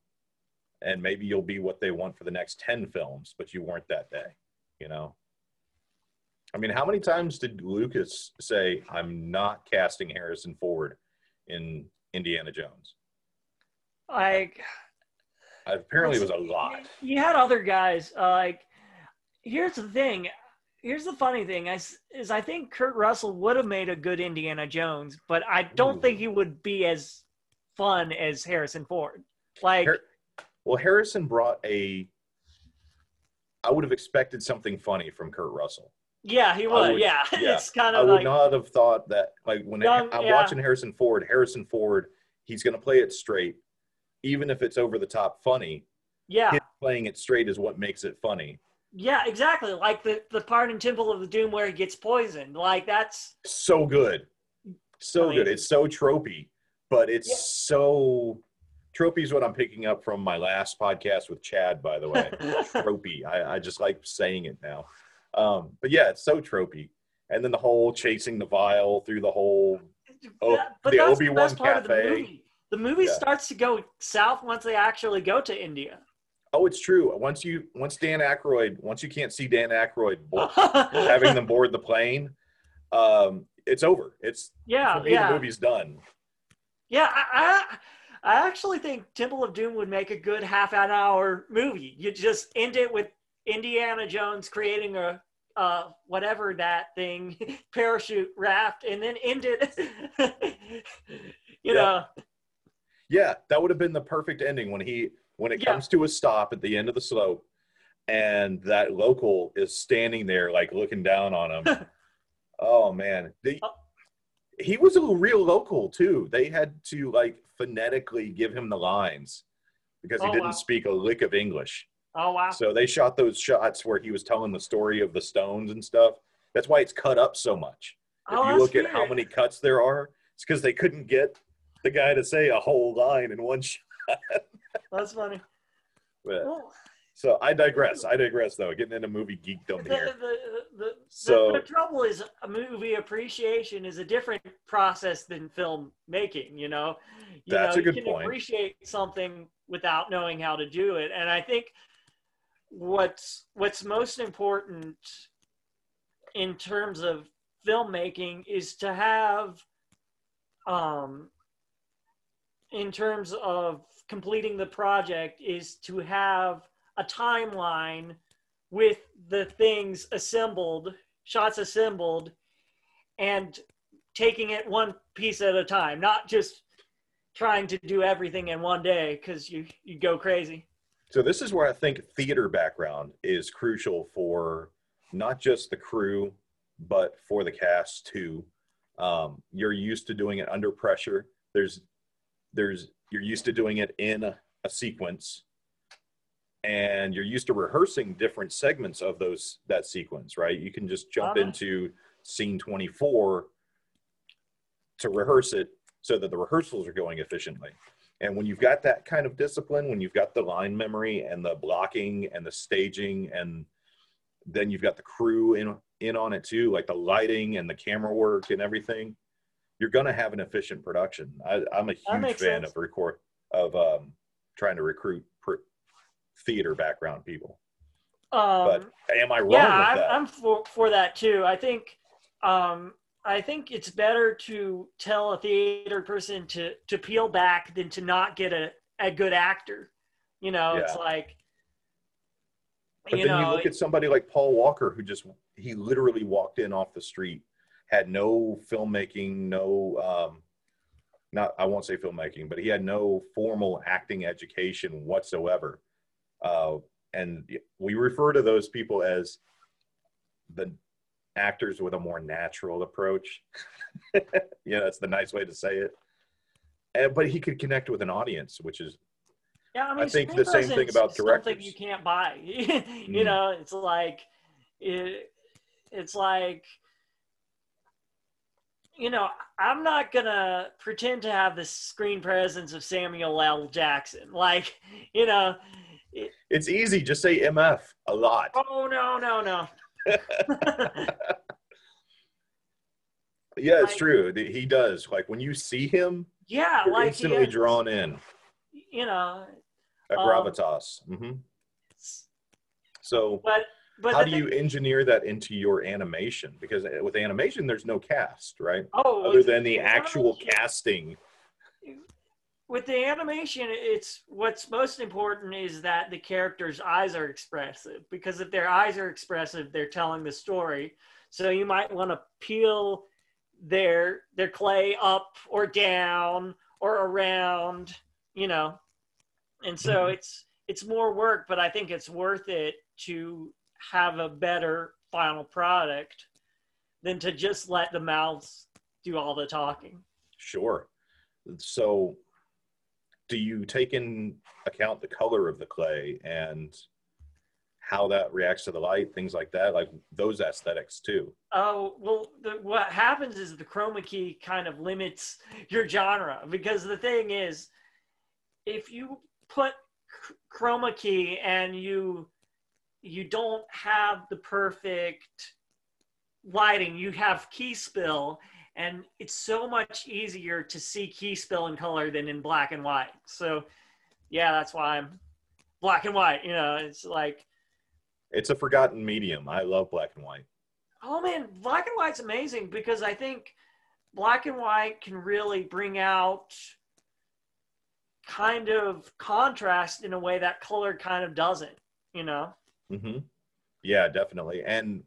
S1: And maybe you'll be what they want for the next 10 films but you weren't that day you know? I mean how many times did lucas say i'm not casting harrison ford in indiana jones
S2: like
S1: apparently it was a lot.
S2: You had other guys. Uh, like, here's the thing. Here's the funny thing. I, is I think Kurt Russell would have made a good Indiana Jones, but I don't Ooh. think he would be as fun as Harrison Ford. Like, Har-
S1: well, Harrison brought a. I would have expected something funny from Kurt Russell.
S2: Yeah, he would. would yeah. *laughs* yeah. it's kind of.
S1: I would
S2: like,
S1: not have thought that. Like when young, I'm yeah. watching Harrison Ford, Harrison Ford, he's going to play it straight even if it's over the top funny,
S2: yeah,
S1: playing it straight is what makes it funny.
S2: Yeah, exactly. Like the the part in Temple of the Doom where he gets poisoned. Like that's
S1: so good, so good. It's so tropey, but it's yeah. so tropey is what I'm picking up from my last podcast with Chad. By the way, *laughs* tropey. I, I just like saying it now. Um, but yeah, it's so tropey. And then the whole chasing the vial through the whole oh, the Obi Wan cafe
S2: the movie yeah. starts to go south once they actually go to India.
S1: Oh, it's true. Once you once Dan Aykroyd, once you can't see Dan Aykroyd *laughs* having them board the plane, um, it's over. It's
S2: yeah, me, yeah.
S1: The movie's done.
S2: Yeah, I, I, I actually think Temple of Doom would make a good half an hour movie. You just end it with Indiana Jones creating a uh, whatever that thing *laughs* parachute raft, and then end it. *laughs* you yeah. know
S1: yeah, that would have been the perfect ending when he when it yeah. comes to a stop at the end of the slope and that local is standing there like looking down on him. *laughs* oh man, the,
S2: Oh.
S1: he was a real local too. They had to like phonetically give him the lines because he
S2: Oh,
S1: didn't
S2: wow.
S1: speak a lick of English.
S2: Oh wow.
S1: So they shot those shots where he was telling the story of the stones and stuff. That's why it's cut up so much. If
S2: oh,
S1: you look at how many cuts there are, it's because they couldn't get the guy to say a whole line in one *laughs* shot.
S2: That's funny.
S1: But-
S2: Well,
S1: so I digress. I digress though. Getting into movie geekdom
S2: the,
S1: here.
S2: the, the,
S1: So-
S2: the, the trouble is a movie appreciation is a different process than film making you know you
S1: That's
S2: know,
S1: a good
S2: you can
S1: point.
S2: appreciate something without knowing how to do it and i think what's what's most important in terms of filmmaking is to have um in terms of completing the project is to have a timeline with the things assembled, shots assembled, and taking it one piece at a time, not just trying to do everything in one day because you you go crazy.
S1: So this is where I think theater background is crucial for not just the crew, but for the cast too. Um, you're used to doing it under pressure. There's, there's, you're used to doing it in a, a sequence, and you're used to rehearsing different segments of those that sequence, right? You can just jump
S2: Uh-huh.
S1: into scene 24 to rehearse it so that the rehearsals are going efficiently. And when you've got that kind of discipline, when you've got the line memory and the blocking and the staging, and then you've got the crew in in on it too, like the lighting and the camera work and everything, you're gonna have an efficient production. I, I'm a huge fan
S2: sense.
S1: of record of um, trying to recruit pr- theater background people.
S2: Um,
S1: But am I wrong
S2: yeah, I'm? I'm for for that too. I think um, I think it's better to tell a theater person to to peel back than to not get a, a good actor. You know, it's like
S1: But
S2: you
S1: then
S2: know,
S1: you look at somebody like Paul Walker, who just he literally walked in off the street, had no filmmaking, no um, not I won't say filmmaking, but he had no formal acting education whatsoever. Uh, and we refer to those people as the actors with a more natural approach. *laughs* yeah, that's the nice way to say it. And, but he could connect with an audience, which is
S2: Yeah, I, mean,
S1: think the same thing about
S2: something
S1: directors.
S2: you can't buy. *laughs* you
S1: Mm.
S2: know, it's like it, it's like you know, I'm not gonna pretend to have the screen presence of Samuel L. Jackson. Like, you know,
S1: it's easy. Just say MF a lot.
S2: oh no, no, no. *laughs*
S1: Yeah, it's
S2: Like-
S1: true. He does. Like when you see him,
S2: yeah, like
S1: instantly
S2: has-
S1: drawn in.
S2: You know,
S1: A
S2: Um,
S1: gravitas. hmm So,
S2: but but
S1: how do you engineer that into your animation? Because uh, with animation, there's no cast, right?
S2: oh,
S1: Other than the actual
S2: animation-
S1: casting.
S2: with the animation it's what's most important is that the characters eyes are expressive because if their eyes are expressive they're telling the story so you might want to peel their their clay up or down or around you know and so
S1: Mhm.
S2: it's it's more work but i think it's worth it to have a better final product than to just let the mouths do all the talking
S1: Sure. So, do you take in account the color of the clay and how that reacts to the light, things like that, like those aesthetics too?
S2: Oh well, the, what happens is the chroma key kind of limits your genre because the thing is, if you put chroma key and you you don't have the perfect lighting, you have key spill, and it's so much easier to see key spill in color than in black and white. So, yeah, that's why I'm black and white. You know, it's like
S1: It's a forgotten medium. I love black and white.
S2: Oh man, black and white's amazing because I think black and white can really bring out kind of contrast in a way that color kind of doesn't, you know?
S1: Hmm Yeah, definitely. And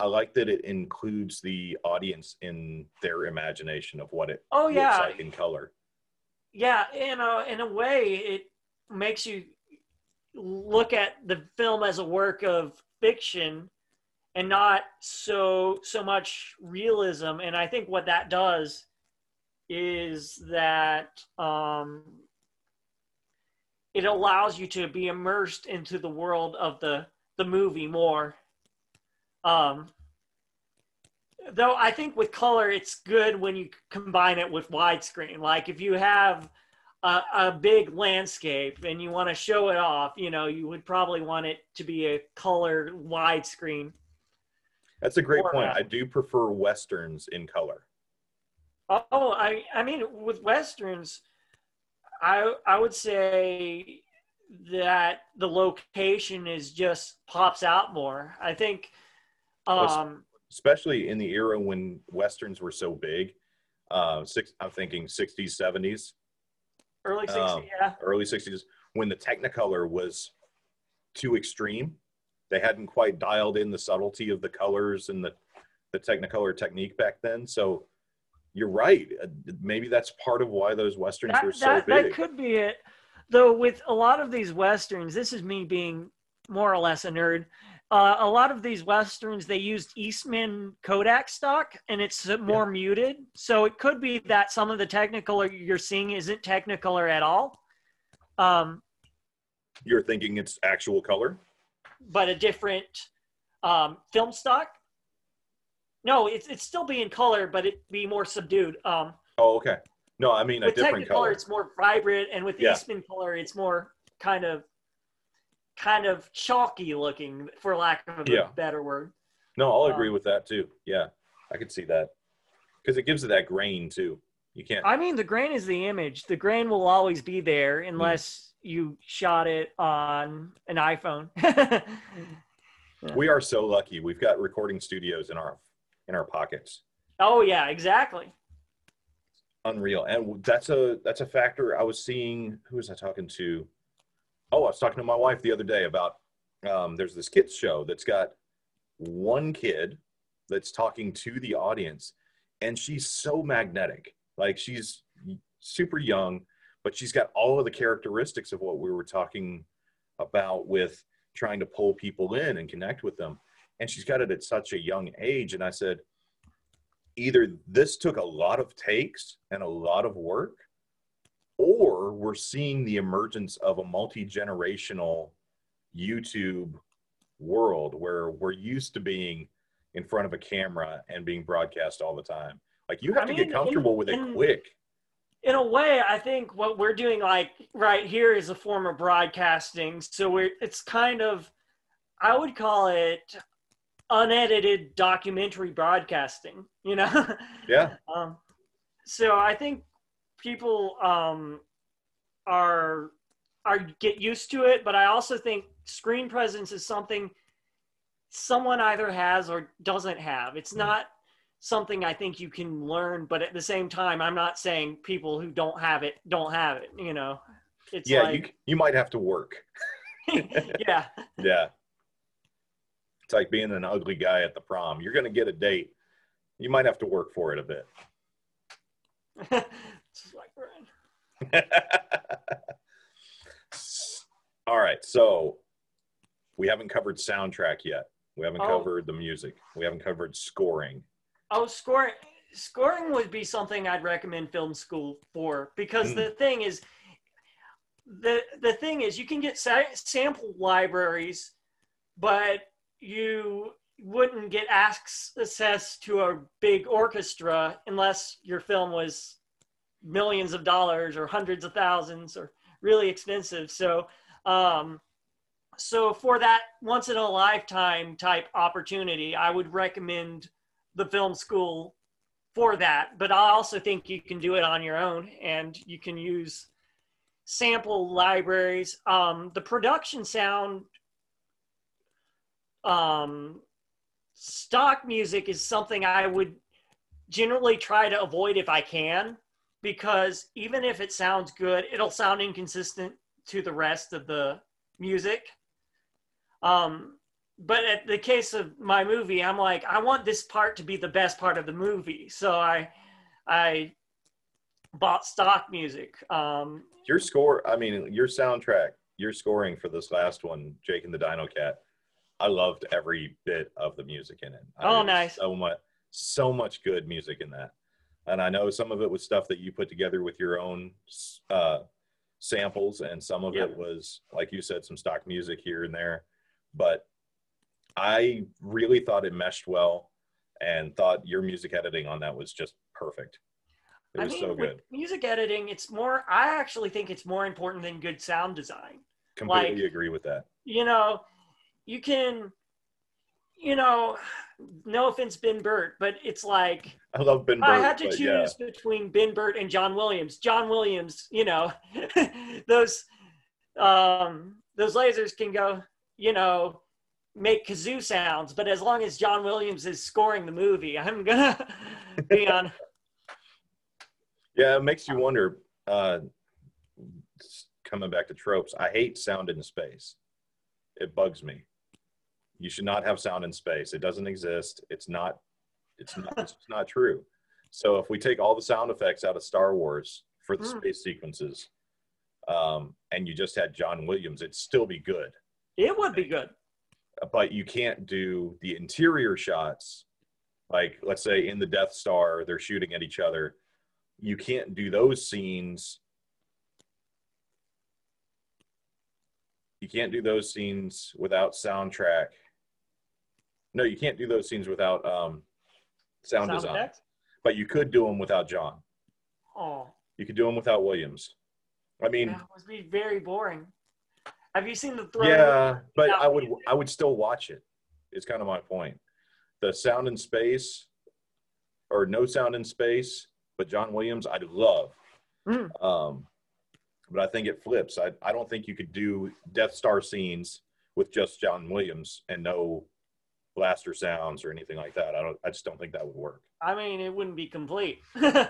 S1: I like that it includes the audience in their imagination of what it
S2: Oh
S1: looks
S2: yeah.
S1: like in color.
S2: Yeah, in a in a way it makes you look at the film as a work of fiction and not so so much realism and i think what that does is that um, it allows you to be immersed into the world of the the movie more um, though i think with color it's good when you combine it with widescreen like if you have a, a big landscape and you want to show it off you know you would probably want it to be a color widescreen
S1: That's a great
S2: Or
S1: point. I do prefer westerns in color.
S2: Oh, I I mean with westerns, I I would say that the location is just pops out more. I think um
S1: especially in the era when westerns were so big. Uh, six, I'm thinking 60s, 70s,
S2: early 60s,
S1: um,
S2: yeah.
S1: early 60s, when the Technicolor was too extreme. They hadn't quite dialed in the subtlety of the colors and the, the Technicolor technique back then. So you're right. Uh, Maybe that's part of why those westerns
S2: That,
S1: were so
S2: that,
S1: big.
S2: that could be it. Though with a lot of these westerns, this is me being more or less a nerd. Uh, a lot of these westerns they used Eastman Kodak stock, and it's more muted. So it could be that some of the Technicolor you're seeing isn't Technicolor at all, um,
S1: You're thinking it's actual color?
S2: but a different um, film stock. No, it's it's still being color, but it be more subdued. Um,
S1: Oh, okay. No, I mean a
S2: with
S1: different color.
S2: it's more vibrant, and with
S1: Yeah.
S2: Eastman color, it's more kind of, kind of chalky looking, for lack of a
S1: Yeah.
S2: better word.
S1: No, I'll agree
S2: um,
S1: with that too. Yeah, I could see that because it gives it that grain too. You can't.
S2: I mean, the grain is the image. The grain will always be there unless you shot it on an iPhone. *laughs*
S1: We are so lucky. We've got recording studios in our in our pockets.
S2: oh yeah, exactly.
S1: Unreal, and that's a that's a factor. I was seeing who was I talking to? Oh, I was talking to my wife the other day about. Um, there's this kids show that's got one kid that's talking to the audience, and she's so magnetic. Like she's super young, but she's got all of the characteristics of what we were talking about with trying to pull people in and connect with them. And she's got it at such a young age. And I said, either this took a lot of takes and a lot of work, or we're seeing the emergence of a multi generational YouTube world where we're used to being in front of a camera and being broadcast all the time. Like you have
S2: I
S1: to
S2: mean,
S1: get comfortable
S2: in-
S1: with it
S2: in-
S1: quick.
S2: in a way, I think what we're doing, like right here, is a form of broadcasting. So we're it's kind of, I would call it unedited documentary broadcasting. You know. *laughs*
S1: Yeah.
S2: um, so I think people um, are are get used to it, but I also think screen presence is something someone either has or doesn't have. It's
S1: Mm.
S2: not something I think you can learn, but at the same time, I'm not saying people who don't have it don't have it. You know, it's
S1: Yeah, you you might have to work. *laughs*
S2: yeah, *laughs*
S1: Yeah. It's like being an ugly guy at the prom. You're going to get a date. You might have to work for it a bit. *laughs*
S2: Like. *laughs*
S1: All right. So we haven't covered soundtrack yet. We haven't
S2: Oh.
S1: covered the music. We haven't covered scoring.
S2: Oh, scoring scoring would be something I'd recommend film school for because
S1: Mm.
S2: the thing is the the thing is you can get sa- sample libraries but you wouldn't get access to a big orchestra unless your film was millions of dollars or hundreds of thousands or really expensive so um so for that once in a lifetime type opportunity i would recommend the film school for that. But I also think you can do it on your own and you can use sample libraries. Um, the production sound um, stock music is something I would generally try to avoid if I can, because even if it sounds good, it'll sound inconsistent to the rest of the music. Um, but at the case of my movie, I'm like, I want this part to be the best part of the movie. So I, I bought stock music. Um,
S1: Your score, I mean, your soundtrack your scoring for this last one, Jake and the Dino Cat. I loved every bit of the music in it.
S2: Oh, nice.
S1: So much, so much good music in that. And I know some of it was stuff that you put together with your own uh, samples, and some of
S2: Yep.
S1: it was, like you said, some stock music here and there. But I really thought it meshed well, and thought your music editing on that was just perfect. It
S2: I
S1: was
S2: mean,
S1: so good.
S2: music editing, it's more. I actually think it's more important than good sound design.
S1: Completely
S2: like-
S1: agree with that.
S2: You know, you can, you know, no offense, Ben Burtt, but it's like
S1: I love Ben Burtt.
S2: I had to choose
S1: yeah.
S2: between Ben Burtt and John Williams. John Williams, you know, *laughs* those um, those lasers can go, you know, make kazoo sounds, but as long as John Williams is scoring the movie, I'm gonna *laughs* be on. *laughs*
S1: Yeah, it makes you wonder. Uh, coming back to tropes, I hate sound in space. It bugs me. You should not have sound in space. It doesn't exist. It's not. It's not. It's not true. So if we take all the sound effects out of Star Wars for the
S2: Mm.
S1: space sequences, um, and you just had John Williams, it'd still be good.
S2: It would be good.
S1: But you can't do the interior shots, like let's say in the Death Star, they're shooting at each other. You can't do those scenes you can't do those scenes without soundtrack. No, you can't do those scenes without um, sound, design.
S2: effects?
S1: But you could do them without John.
S2: Oh,
S1: You could do them without Williams. I mean,
S2: that would be very boring. Have you seen the throne?
S1: yeah, but I would
S2: music.
S1: I would still watch it. it. Is kind of my point. The sound in space, or no sound in space, but John Williams, I'd love.
S2: Mm.
S1: Um, but I think it flips. I I don't think you could do Death Star scenes with just John Williams and no blaster sounds or anything like that. I don't. I just don't think that would work.
S2: I mean, it wouldn't be complete. *laughs*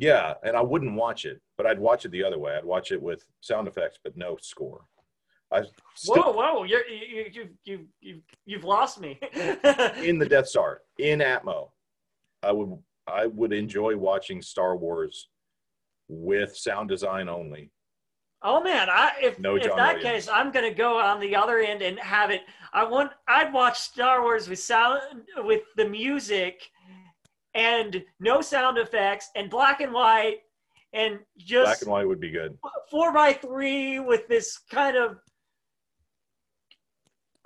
S1: Yeah, and I wouldn't watch it, but I'd watch it the other way. I'd watch it with sound effects, but no score. I still,
S2: whoa, whoa! You're, you, you, you, you, you've lost me. *laughs*
S1: in the Death Star in Atmo, I would I would enjoy watching Star Wars with sound design only.
S2: Oh man, I if
S1: No John
S2: that
S1: Williams.
S2: case, I'm gonna go on the other end and have it. I want. I'd watch Star Wars with sound with the music, and no sound effects, and black and white, and just
S1: Black and white would be good.
S2: four by three with this kind of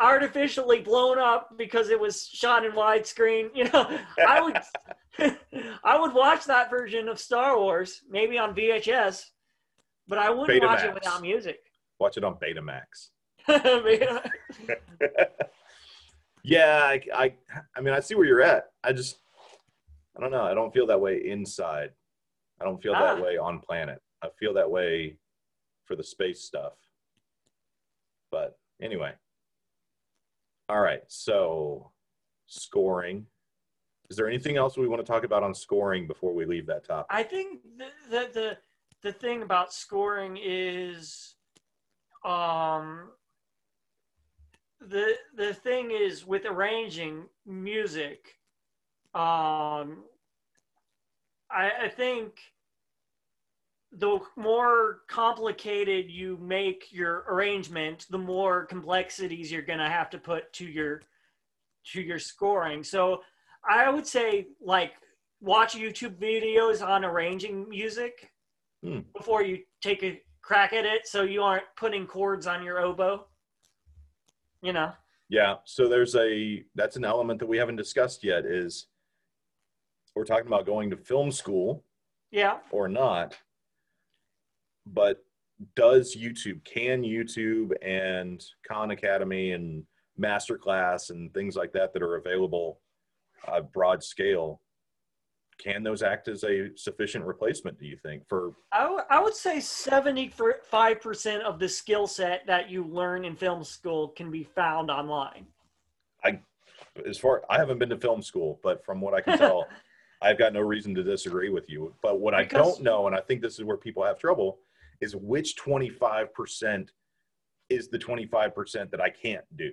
S2: artificially blown up because it was shot in widescreen. You know, I would *laughs* I would watch that version of Star Wars, maybe on VHS, but I wouldn't watch it without music.
S1: Watch it on Betamax. *laughs* *laughs* Yeah, I, I I mean I see where you're at. I just I don't know. I don't feel that way inside. I don't feel that
S2: Ah.
S1: way on planet. I feel that way for the space stuff. But anyway. All right. So scoring. Is there anything else we want to talk about on scoring before we leave that topic?
S2: I think the, the the the thing about scoring is um the the thing is with arranging music um I, I think the more complicated you make your arrangement the more complexities you're going to have to put to your to your scoring. So i would say like watch youtube videos on arranging music
S1: Hmm.
S2: before you take a crack at it so you aren't putting chords on your oboe you know
S1: Yeah. So there's a that's an element that we haven't discussed yet is we're talking about going to film school
S2: yeah
S1: or not. But does YouTube, can YouTube and Khan Academy and Masterclass and things like that that are available uh, broad scale, can those act as a sufficient replacement, do you think, for
S2: I, w- I would say 75% of the skill set that you learn in film school can be found online.
S1: i as far I haven't been to film school, but from what I can tell, *laughs* I've got no reason to disagree with you. But what I don't know, and I think this is where people have trouble, is which 25% is the 25% that I can't do.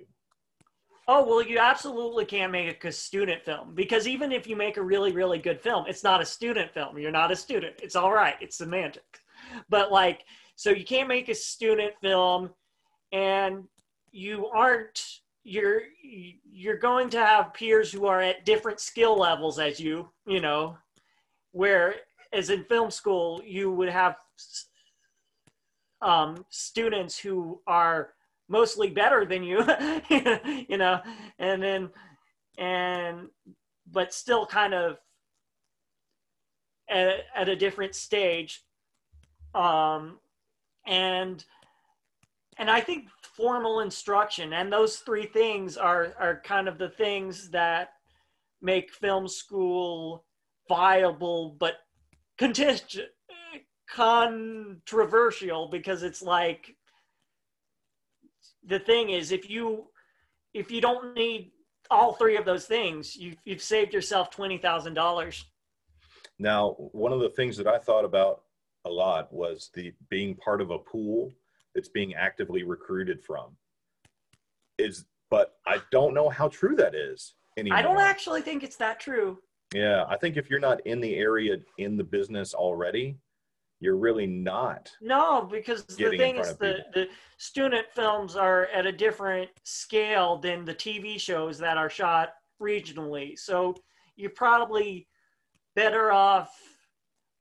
S2: Oh, well, you absolutely can't make a student film because even if you make a really, really good film, it's not a student film. You're not a student. It's all right. It's semantics. But, like, so you can't make a student film and you aren't you're you're going to have peers who are at different skill levels as you you know where as in film school you would have um, students who are mostly better than you *laughs* you know and then and but still kind of at, at a different stage. Um, and and i think formal instruction and those three things are are kind of the things that make film school viable but contingent controversial because it's like the thing is if you if you don't need all three of those things you've, you've saved yourself $20000
S1: now one of the things that i thought about a lot was the being part of a pool that's being actively recruited from. Is but i don't know how true that is anymore.
S2: i don't actually think it's that true.
S1: Yeah i think if you're not in the area in the business already you're really not
S2: no because the thing is the, the student films are at a different scale than the tv shows that are shot regionally so you're probably better off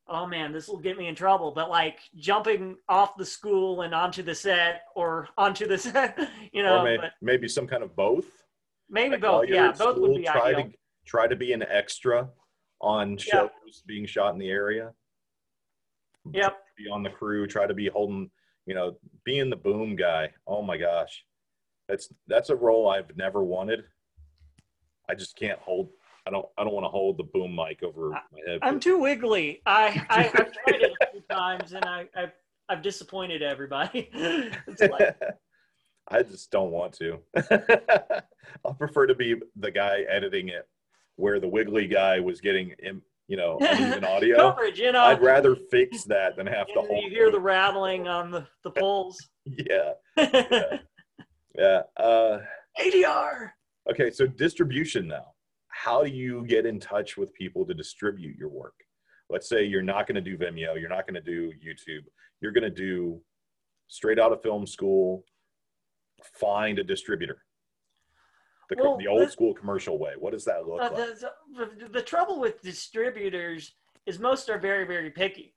S2: oh man this will get me in trouble but like jumping off the school and onto the set or onto the *laughs* set you know
S1: may, maybe some kind of both
S2: maybe like both yeah both would be
S1: try
S2: ideal.
S1: to try to be an extra on shows yeah. being shot in the area
S2: Yep.
S1: Be on the crew, try to be holding, you know, being the boom guy. Oh my gosh. That's that's a role I've never wanted. I just can't hold I don't I don't want to hold the boom mic over my head.
S2: I'm too wiggly. I, I have tried it a *laughs* few times and I I've, I've disappointed everybody. *laughs*
S1: like, *laughs* I just don't want to. I'll prefer to be the guy editing it where the wiggly guy was getting you know, *laughs* uneven audio.
S2: Coverage, you know.
S1: I'd rather fix that than have to hold.
S2: You hear the rattling on the, the *laughs* poles.
S1: yeah. *laughs* Yeah. yeah. Uh,
S2: ADR.
S1: Okay, so distribution now. How do you get in touch with people to distribute your work? Let's say you're not going to do Vimeo, you're not going to do YouTube, you're going to do straight out of film school, find a distributor the, well, the old the, school commercial way? What does that look uh,
S2: like? The, the, trouble with distributors is most are very, very picky.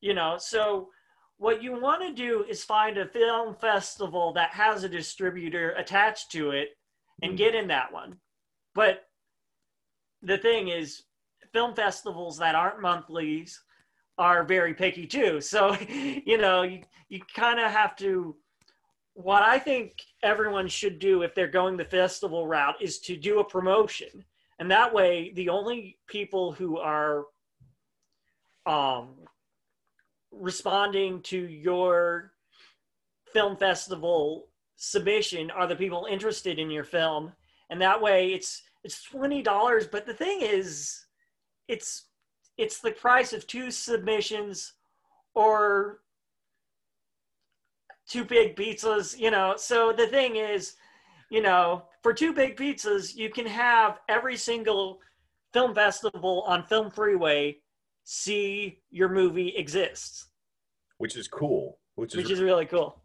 S2: You know, so what you want to do is find a film festival that has a distributor attached to it and mm get in that one. But the thing is, film festivals that aren't monthlies are very picky too. So, *laughs* you know, you, you kind of have to what I think everyone should do if they're going the festival route is to do a promotion. And that way, the only people who are um, responding to your film festival submission are the people interested in your film. And that way, it's it's twenty dollars. But the thing is, it's it's the price of two submissions or two big pizzas, you know. So the thing is, you know, for two big pizzas, you can have every single film festival on Film Freeway see your movie exists.
S1: Which is cool.
S2: Which is, which is really cool.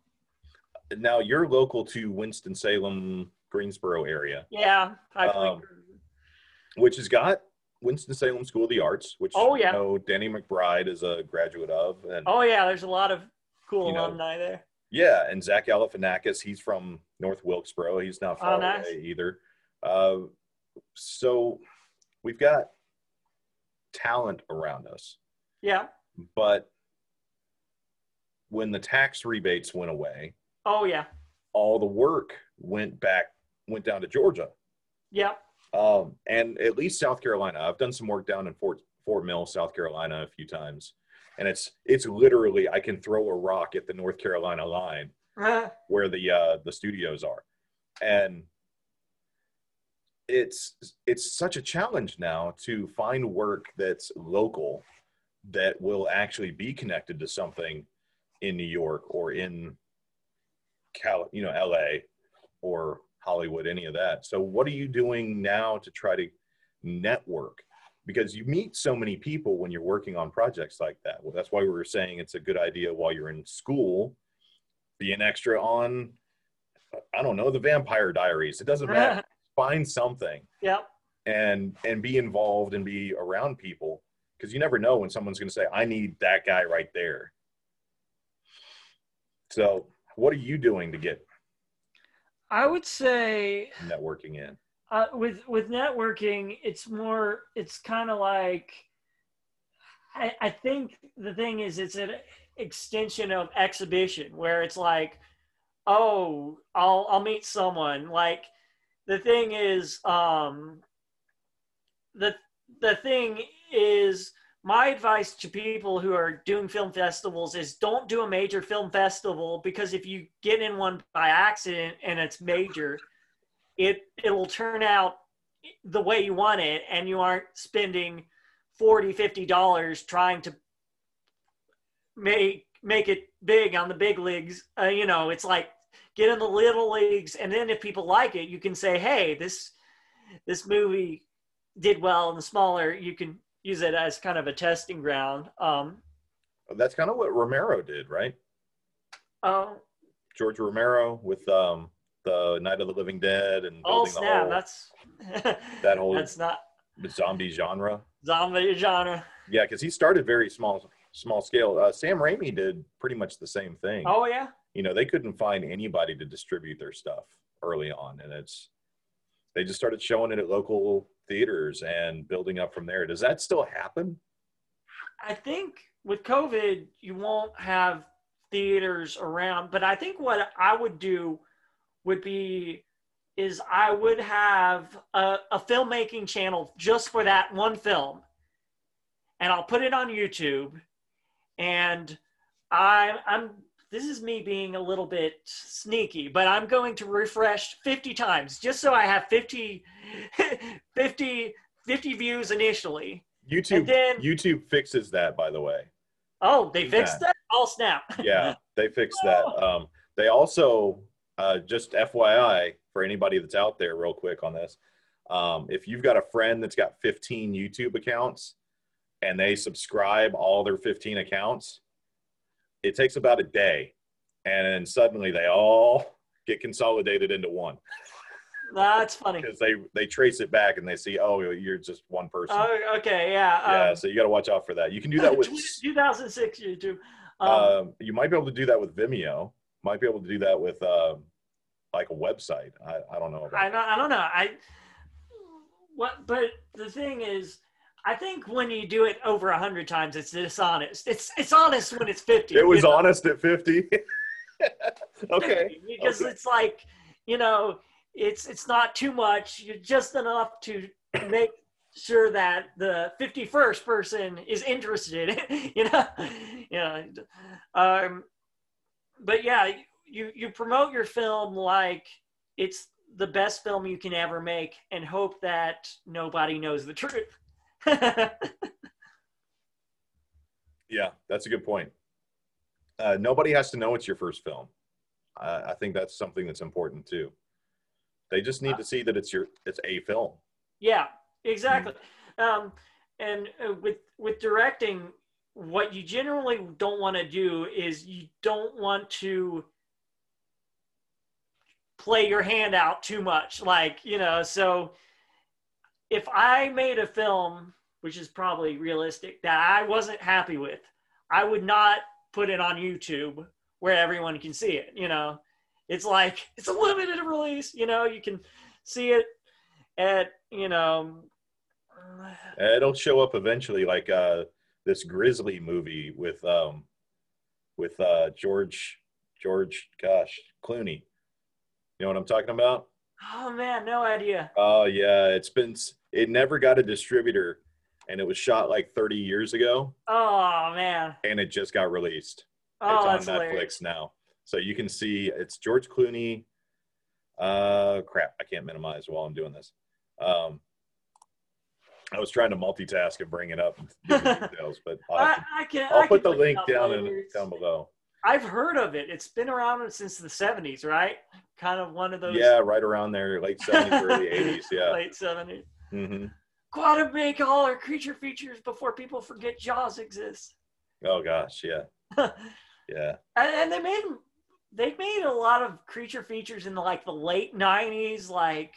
S1: Now you're local to Winston Salem, Greensboro area.
S2: Yeah,
S1: um, which has got Winston Salem School of the Arts, which
S2: oh yeah,
S1: you know Danny McBride is a graduate of, and
S2: oh yeah, there's a lot of cool alumni know, there.
S1: Yeah, and Zach Galifianakis, he's from North Wilkesboro. He's not far oh, nice. away either. Uh, so we've got talent around us.
S2: Yeah.
S1: But when the tax rebates went away,
S2: oh yeah,
S1: all the work went back went down to Georgia.
S2: Yeah.
S1: Um, and at least South Carolina. I've done some work down in Fort Fort Mill, South Carolina, a few times and it's it's literally I can throw a rock at the North Carolina line uh-huh. where the uh, the studios are, and it's it's such a challenge now to find work that's local that will actually be connected to something in New York or in Cal, you know, LA or Hollywood, any of that. So, what are you doing now to try to network? Because you meet so many people when you're working on projects like that. Well, that's why we were saying it's a good idea while you're in school, be an extra on I don't know, the Vampire Diaries. It doesn't matter. *laughs* Find something
S2: yep.
S1: and and be involved and be around people because you never know when someone's going to say, "I need that guy right there." So, what are you doing to get
S2: I would say
S1: networking in?
S2: Uh, with with networking, it's more. It's kind of like. I, I think the thing is, it's an extension of exhibition where it's like, oh, I'll I'll meet someone. Like, the thing is, um, the the thing is, my advice to people who are doing film festivals is don't do a major film festival because if you get in one by accident and it's major it it'll turn out the way you want it and you aren't spending 40 50 dollars trying to make make it big on the big leagues. Uh, you know it's like get in the little leagues and then if people like it you can say hey this this movie did well in the smaller. You can use it as kind of a testing ground. Um
S1: That's kind of what Romero did, right?
S2: oh.
S1: George Romero with um, the Night of the Living Dead and
S2: oh snap
S1: whole,
S2: that's *laughs*
S1: that whole
S2: that's not
S1: zombie genre.
S2: zombie genre
S1: Yeah, because he started very small, small scale. Uh, Sam Raimi did pretty much the same thing.
S2: oh yeah
S1: You know, they couldn't find anybody to distribute their stuff early on, and it's they just started showing it at local theaters and building up from there. Does that still happen?
S2: I think with COVID, you won't have theaters around, but I think what I would do would be is I would have a, a filmmaking channel just for that one film, and I'll put it on YouTube, and I, I'm this is me being a little bit sneaky, but I'm going to refresh 50 times just so I have 50, *laughs* 50, 50 views initially.
S1: YouTube
S2: And then-
S1: YouTube fixes that, by the way.
S2: Oh, they fixed that? Oh, snap.
S1: Yeah, they fixed that. *laughs* Um, they also uh, just FYI for anybody that's out there, real quick on this. Um, if you've got a friend that's got 15 YouTube accounts and they subscribe all their 15 accounts, it takes about a day, and then suddenly they all get consolidated into one
S2: That's funny. *laughs*
S1: because they they trace it back and they see, oh, you're just one person.
S2: Oh, okay, yeah.
S1: yeah,
S2: Um,
S1: so you got to watch out for that. You can do that *laughs* with.
S2: 2006 YouTube. Um,
S1: um, you might be able to do that with Vimeo. Might be able to do that with um, like a website. I, I don't know about.
S2: I don't, I don't know. I what, but the thing is, I think when you do it over a hundred times, it's dishonest. It's it's honest when it's fifty.
S1: it was
S2: you know?
S1: honest at fifty. *laughs* okay.
S2: because
S1: okay.
S2: it's like you know, it's it's not too much. You're just enough to make sure that the 51st person is interested *laughs* you know you know um but yeah you you promote your film like it's the best film you can ever make and hope that nobody knows the truth *laughs*
S1: Yeah, that's a good point. Uh, nobody has to know it's your first film. I, I think that's something that's important too. They just need to see that it's your it's a film.
S2: Yeah, exactly. Um, and uh, with with directing, what you generally don't want to do is you don't want to play your hand out too much. Like you know, so if I made a film, which is probably realistic, that I wasn't happy with, I would not put it on YouTube where everyone can see it. You know, it's like *laughs* it's a limited release. You know, you can see it at you know.
S1: It'll show up eventually, like uh, this Grizzly movie with um, with uh, George George, gosh, Clooney. You know what I'm talking about?
S2: Oh man, no idea.
S1: Oh yeah, it's been it never got a distributor, and it was shot like 30 years ago,
S2: Oh man.
S1: and it just got released.
S2: Oh,
S1: it's on Netflix
S2: hilarious.
S1: now, so you can see it's George Clooney. Uh, crap, I can't minimize while I'm doing this. Um, I was trying to multitask and bring it up and *laughs* details, but I'll, have
S2: I, I can.
S1: I'll
S2: I
S1: put
S2: can
S1: the link down in down below.
S2: I've heard of it. It's been around since the '70s, right? Kind of one of those.
S1: Yeah, right around there, late 70s, early *laughs* 80s. Yeah.
S2: Late '70s.
S1: hmm
S2: Gotta make all our creature features before people forget Jaws exists.
S1: Oh gosh, yeah, *laughs*
S2: and,
S1: yeah.
S2: and they made they made a lot of creature features in the, like the late '90s, like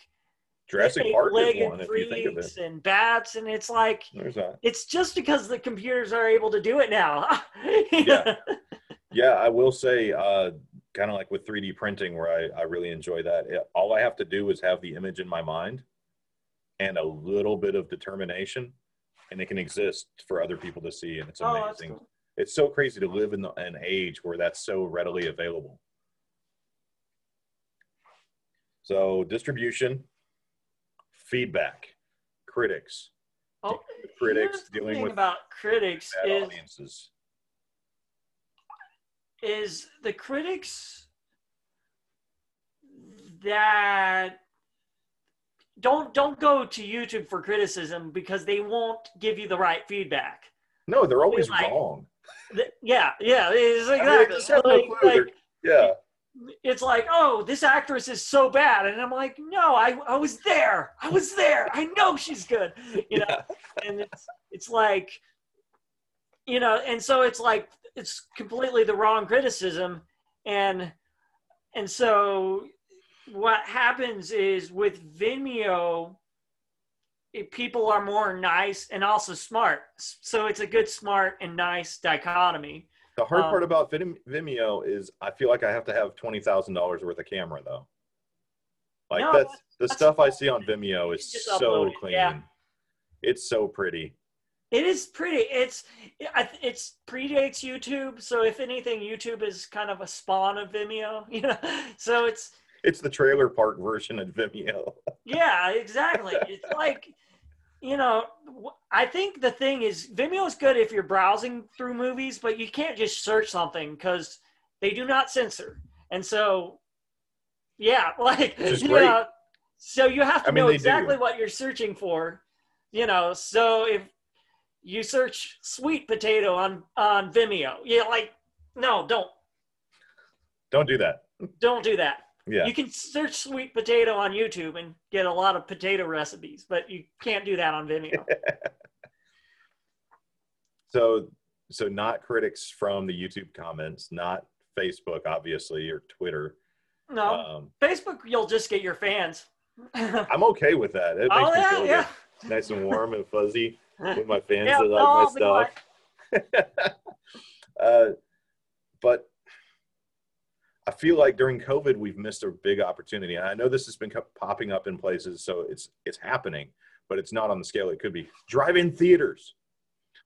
S1: Jurassic Park is one if you think of it.
S2: and bats, and it's like
S1: There's that.
S2: it's just because the computers are able to do it now. *laughs*
S1: Yeah. Yeah, I will say, uh, kind of like with 3D printing, where I, I really enjoy that. It- all I have to do is have the image in my mind and a little bit of determination, and it can exist for other people to see, and it's
S2: Oh,
S1: amazing.
S2: cool.
S1: It's so crazy to live in the, an age where that's so readily available. So, distribution, feedback, critics,
S2: Oh,
S1: critics dealing with
S2: about critics is
S1: audiences.
S2: is the critics that don't don't go to YouTube for criticism because they won't give you the right feedback.
S1: No, they're always
S2: like-
S1: wrong.
S2: Th- Yeah, yeah, it's
S1: I mean,
S2: exactly.
S1: no
S2: Like- like,
S1: yeah.
S2: It's like, oh, this actress is so bad, and I'm like, no, I, I was there, I was there, I know she's good, you know,
S1: Yeah.
S2: and it's it's like, you know, and so it's like it's completely the wrong criticism, and and so what happens is with Vimeo, it, people are more nice and also smart, so it's a good smart and nice dichotomy.
S1: The hard
S2: Um,
S1: part about Vimeo is I feel like I have to have twenty thousand dollars worth of camera though. Like
S2: No,
S1: that's the
S2: that's
S1: stuff I see on Vimeo is so
S2: upload it,
S1: clean.
S2: yeah.
S1: It's so pretty.
S2: It is pretty. It's it's predates YouTube, so if anything, YouTube is kind of a spawn of Vimeo. *laughs* You know, so it's
S1: It's the trailer park version of Vimeo. *laughs*
S2: yeah, exactly. It's like you know, I think the thing is Vimeo is good if you're browsing through movies, but you can't just search something because they do not censor, and so yeah, *laughs* like you know, so you have to
S1: I mean,
S2: know exactly
S1: do.
S2: what you're searching for, you know. So if you search sweet potato on on Vimeo, yeah, like no, don't
S1: Don't do that.
S2: don't do that.
S1: Yeah.
S2: You can search sweet potato on YouTube and get a lot of potato recipes, but you can't do that on Vimeo. *laughs*
S1: So so not critics from the YouTube comments, not Facebook obviously or Twitter.
S2: No,
S1: Um,
S2: Facebook, you'll just get your fans. *laughs*
S1: I'm okay with that. It makes
S2: oh
S1: me
S2: yeah,
S1: feel
S2: yeah.
S1: Nice and warm and fuzzy with my *laughs* fans
S2: Yeah,
S1: that like
S2: I'll
S1: my stuff. uh, but I feel like during COVID we've missed a big opportunity. And I know this has been popping up in places, so it's it's happening, but it's not on the scale it could be. Drive-in theaters.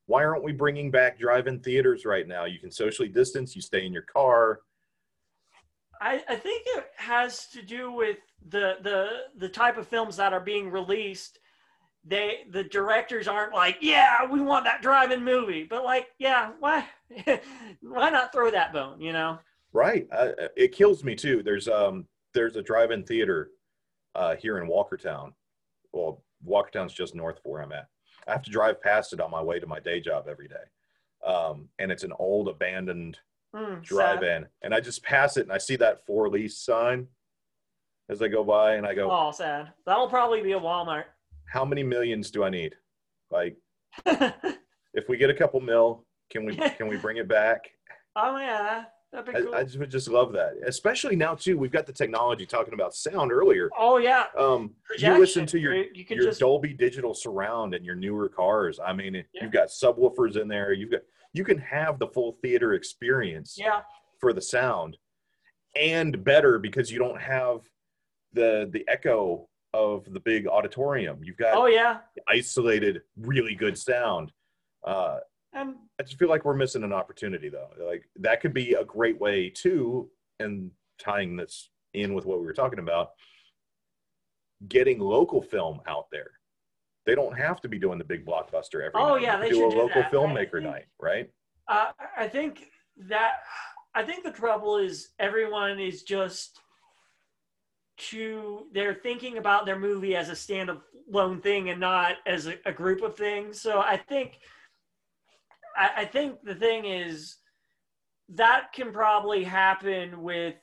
S1: Why aren't we bringing back drive-in theaters right now? You can socially distance. You stay in your car.
S2: I, I think it has to do with the the the type of films that are being released. They the directors aren't like, yeah, we want that drive-in movie, but like, yeah, why *laughs* why not throw that bone? You know?
S1: Right. Uh, it kills me too. There's um there's a drive-in theater uh, here in Walkertown. Well, Walkertown's just north of where I'm at. I have to drive past it on my way to my day job every day. Um, and it's an old abandoned
S2: Mm,
S1: drive-in, and I just pass it and I see that for lease sign as I go by, and I go,
S2: Oh, sad. That'll probably be a Walmart.
S1: "How many millions do I need? Like, *laughs* if we get a couple mil, can we *laughs* can we bring it back?"
S2: oh yeah, that'd be cool.
S1: I, I just would just love that, especially now too. We've got the technology talking about sound earlier.
S2: oh yeah,
S1: Um, you listen to your
S2: You-
S1: your
S2: just
S1: Dolby Digital surround in your newer cars. I mean,
S2: Yeah.
S1: you've got subwoofers in there. You've got you can have the full theater experience
S2: yeah.
S1: for the sound, and better because you don't have the the echo of the big auditorium. You've got
S2: Oh yeah,
S1: isolated, really good sound. Uh,
S2: and
S1: I just feel like we're missing an opportunity though. Like that could be a great way too, and tying this in with what we were talking about, getting local film out there. They don't have to be doing the big blockbuster every
S2: Oh,
S1: night.
S2: yeah,
S1: They do
S2: should
S1: a
S2: do
S1: local
S2: that.
S1: Filmmaker
S2: think-
S1: night, right?
S2: uh, I think that I think the trouble is everyone is just to they're thinking about their movie as a standalone thing and not as a, a group of things. So I think I, I think the thing is that can probably happen with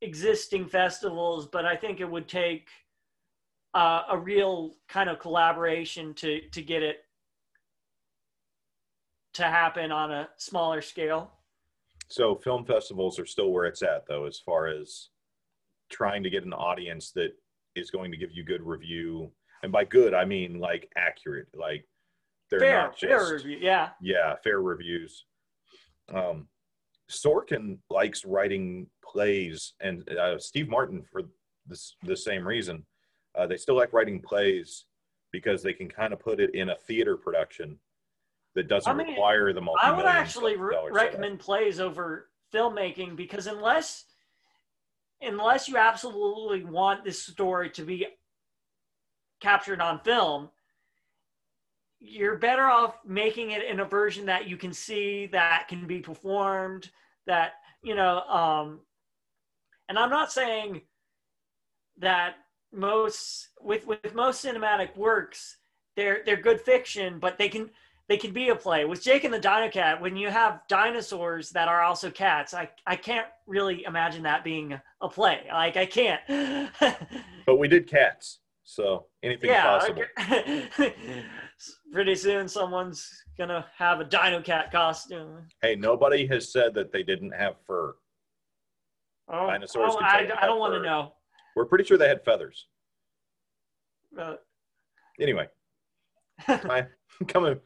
S2: existing festivals, but I think it would take uh, a real kind of collaboration to to get it to happen on a smaller scale.
S1: So film festivals are still where it's at, though, as far as trying to get an audience that is going to give you good review. And by good, I mean like accurate, like they're
S2: fair,
S1: not just
S2: fair review. Yeah.
S1: yeah, fair reviews. Um, Sorkin likes writing plays, and uh, Steve Martin for this the same reason. Uh, they still like writing plays because they can kind of put it in a theater production that doesn't
S2: I mean,
S1: require the multi.
S2: I would actually re- recommend plays over filmmaking because unless unless you absolutely want this story to be captured on film, you're better off making it in a version that you can see that can be performed that you know um and i'm not saying that most with with most cinematic works they're they're good fiction but they can they can be a play. With jake and the dino cat when you have dinosaurs that are also cats i i can't really imagine that being a play. Like i can't.
S1: But we did cats so anything
S2: yeah,
S1: possible.
S2: okay. *laughs* pretty soon someone's gonna have a dino cat costume
S1: hey nobody has said that they didn't have fur
S2: oh,
S1: Dinosaurs
S2: oh, I, I don't want to know
S1: we're pretty sure they had feathers
S2: Uh,
S1: anyway *laughs* I, coming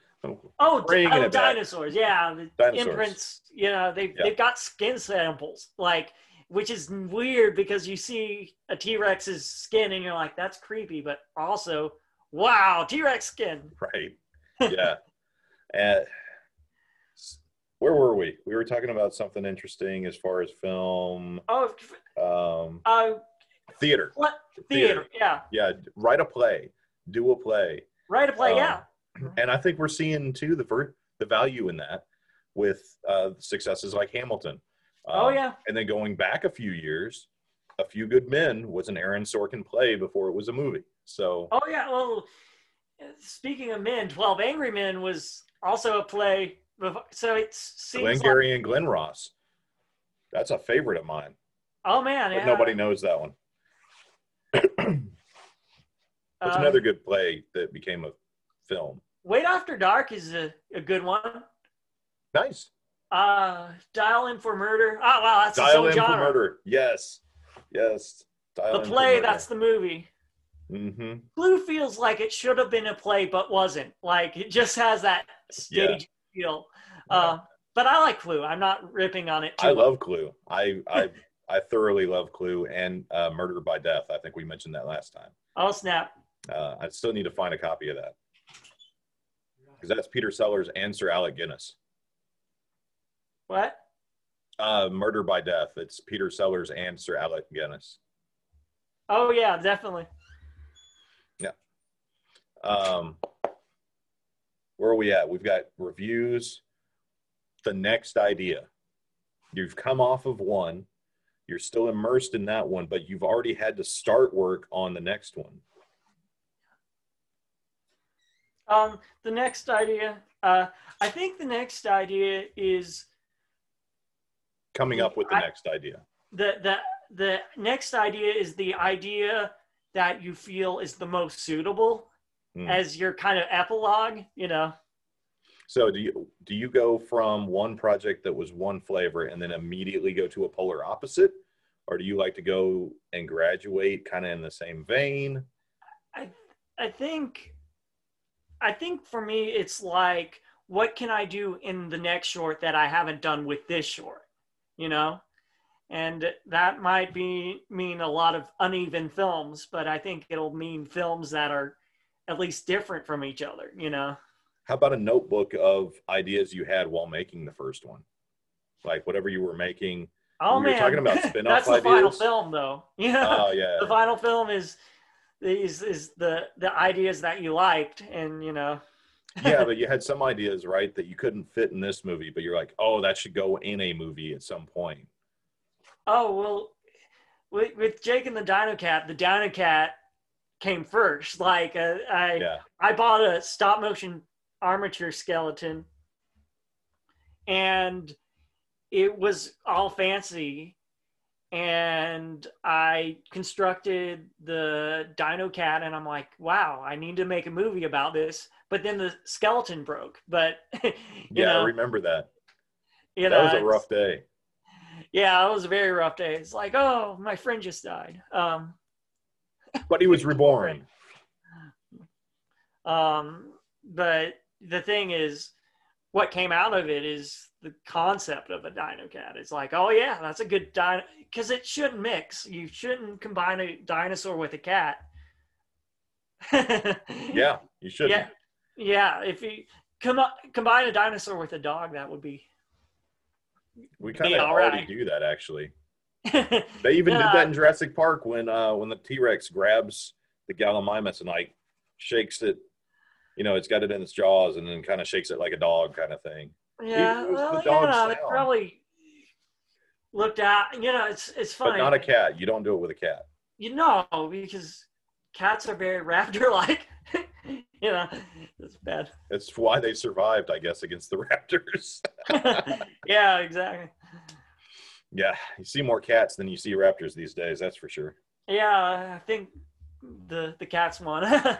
S2: Oh,
S1: Bringing
S2: oh
S1: back.
S2: dinosaurs. Yeah, the
S1: Dinosaurs.
S2: imprints. You know, they've
S1: Yeah.
S2: they've got skin samples, like which is weird because you see a T Rex's skin and you're like, that's creepy, but also, wow, T Rex skin. *laughs*
S1: right. Yeah. And where were we? We were talking about something interesting as far as film
S2: Oh,
S1: um
S2: uh,
S1: theater.
S2: what? Theater? Yeah,
S1: yeah write a play do a play.
S2: Write a play.
S1: Um,
S2: yeah,
S1: and i think we're seeing too the ver- the value in that with uh successes like hamilton.
S2: Oh
S1: Um,
S2: yeah,
S1: and then going back a few years a few good men was an aaron sorkin play before it was a movie so
S2: oh yeah. Well, speaking of men, Twelve Angry Men was also a play. before- So it's
S1: glenn
S2: like,
S1: gary and glen ross that's a favorite of mine
S2: oh man, yeah.
S1: nobody knows that one *clears throat* That's
S2: Uh,
S1: another good play that became a film.
S2: Wait After Dark is a, a good one.
S1: Nice.
S2: Uh, Dial M for Murder. Oh wow, that's
S1: Dial M
S2: genre.
S1: for murder. Yes. Yes. Dial
S2: The play, that's the movie.
S1: Mm-hmm.
S2: Clue feels like it should have been a play, but wasn't. Like it just has that stage feel. Uh, but I like Clue. I'm not ripping on it. Too
S1: I
S2: much.
S1: love Clue. I I *laughs* I thoroughly love Clue and uh, Murder by Death. I think we mentioned that last time.
S2: Oh snap!
S1: Uh, I still need to find a copy of that because that's Peter Sellers and Sir Alec Guinness.
S2: What?
S1: Uh, Murder by Death. It's Peter Sellers and Sir Alec Guinness.
S2: Oh yeah, definitely.
S1: Um, where are we at? We've got reviews. The next idea. You've come off of one. You're still immersed in that one, but you've already had to start work on the next one.
S2: Um, the next idea. Uh, I think the next idea is
S1: Coming up with the
S2: I-
S1: next idea.
S2: the the the next idea is the idea that you feel is the most suitable
S1: Hmm.
S2: as your kind of epilogue. You know.
S1: So do you do you go from one project that was one flavor and then immediately go to a polar opposite? Or do you like to go and graduate kind of in the same vein?
S2: I I think I think for me it's like what can I do in the next short that I haven't done with this short, you know? And that might be mean a lot of uneven films, but I think it'll mean films that are at least different from each other, you know?
S1: How about a notebook of ideas you had while making the first one? Like whatever you were making.
S2: Oh
S1: We
S2: man,
S1: talking about *laughs* spin-off
S2: that's the final film though. *laughs* Yeah,
S1: Oh yeah.
S2: the final film is is is the the ideas that you liked, and you know. *laughs*
S1: yeah, but you had some ideas, right, that you couldn't fit in this movie, but you're like, oh, that should go in a movie at some point.
S2: Oh well, with, with Jake and the Dino Cat, the Dino Cat came first. Like uh, I,
S1: Yeah.
S2: I bought a stop motion armature skeleton, and it was all fancy. And I constructed the Dino Cat, and I'm like, wow, I need to make a movie about this. But then the skeleton broke. But *laughs* you
S1: Yeah, I remember that. That
S2: know,
S1: was a rough day.
S2: yeah, it was a very rough day. It's like, oh, my friend just died. Um,
S1: but he was reborn. *laughs*
S2: Um, but the thing is, what came out of it is the concept of a dino cat. It's like, oh yeah, that's a good dino because it shouldn't mix. You shouldn't combine a dinosaur with a cat. *laughs*
S1: yeah, you should.
S2: Yeah, yeah. If you com- combine a dinosaur with a dog, that would be.
S1: We kind of already right. do that, actually. They even did that in *laughs* Jurassic Park when uh, when the T Rex grabs the Gallimimus and like shakes it. You know, it's got it in its jaws and then kind of shakes it like a dog, kind of thing.
S2: Yeah, well, you know, it probably looked at. You know, it's it's funny.
S1: But not a cat. You don't do it with a cat.
S2: You know, because cats are very *laughs* raptor-like. *laughs* you know, it's bad.
S1: It's why they survived, I guess, against the raptors.
S2: yeah, exactly.
S1: Yeah, you see more cats than you see raptors these days. That's for sure.
S2: Yeah, I think the the cats won. *laughs*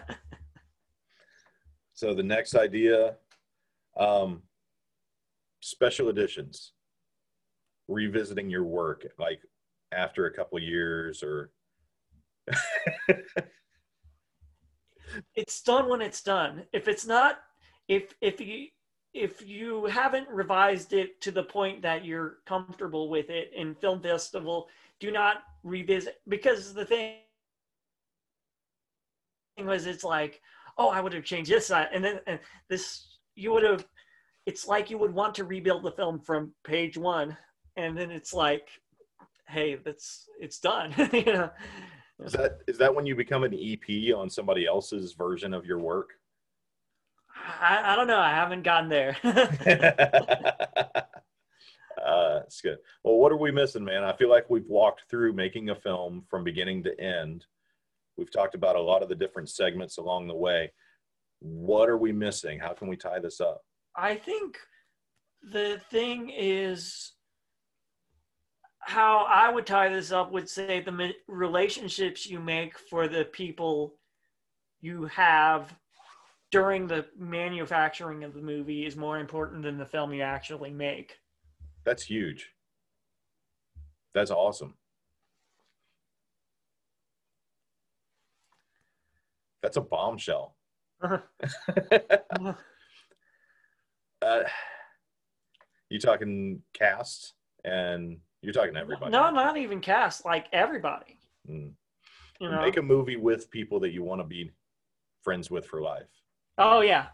S1: so the next idea, um, special editions, revisiting your work like after a couple years or. *laughs*
S2: it's done when it's done. If it's not, if if you if you haven't revised it to the point that you're comfortable with it in film festival, do not revisit because the thing was it's like, oh, I would have changed this and then and this you would have. It's like you would want to rebuild the film from page one, and then it's like, hey, that's it's done. *laughs* you know.
S1: Is that is that when you become an EP on somebody else's version of your work?
S2: I, I don't know. I haven't gotten there. *laughs*
S1: uh, it's good. Well, what are we missing, man? I feel like we've walked through making a film from beginning to end. We've talked about a lot of the different segments along the way. What are we missing? How can we tie this up?
S2: I think the thing is how I would tie this up would say the relationships you make for the people you have during the manufacturing of the movie is more important than the film you actually make.
S1: That's huge. That's awesome. That's a bombshell. *laughs* uh, you talking cast and you're talking everybody.
S2: No, not even cast. Like everybody. Mm.
S1: You know? Make a movie with people that you want to be friends with for life.
S2: Oh yeah.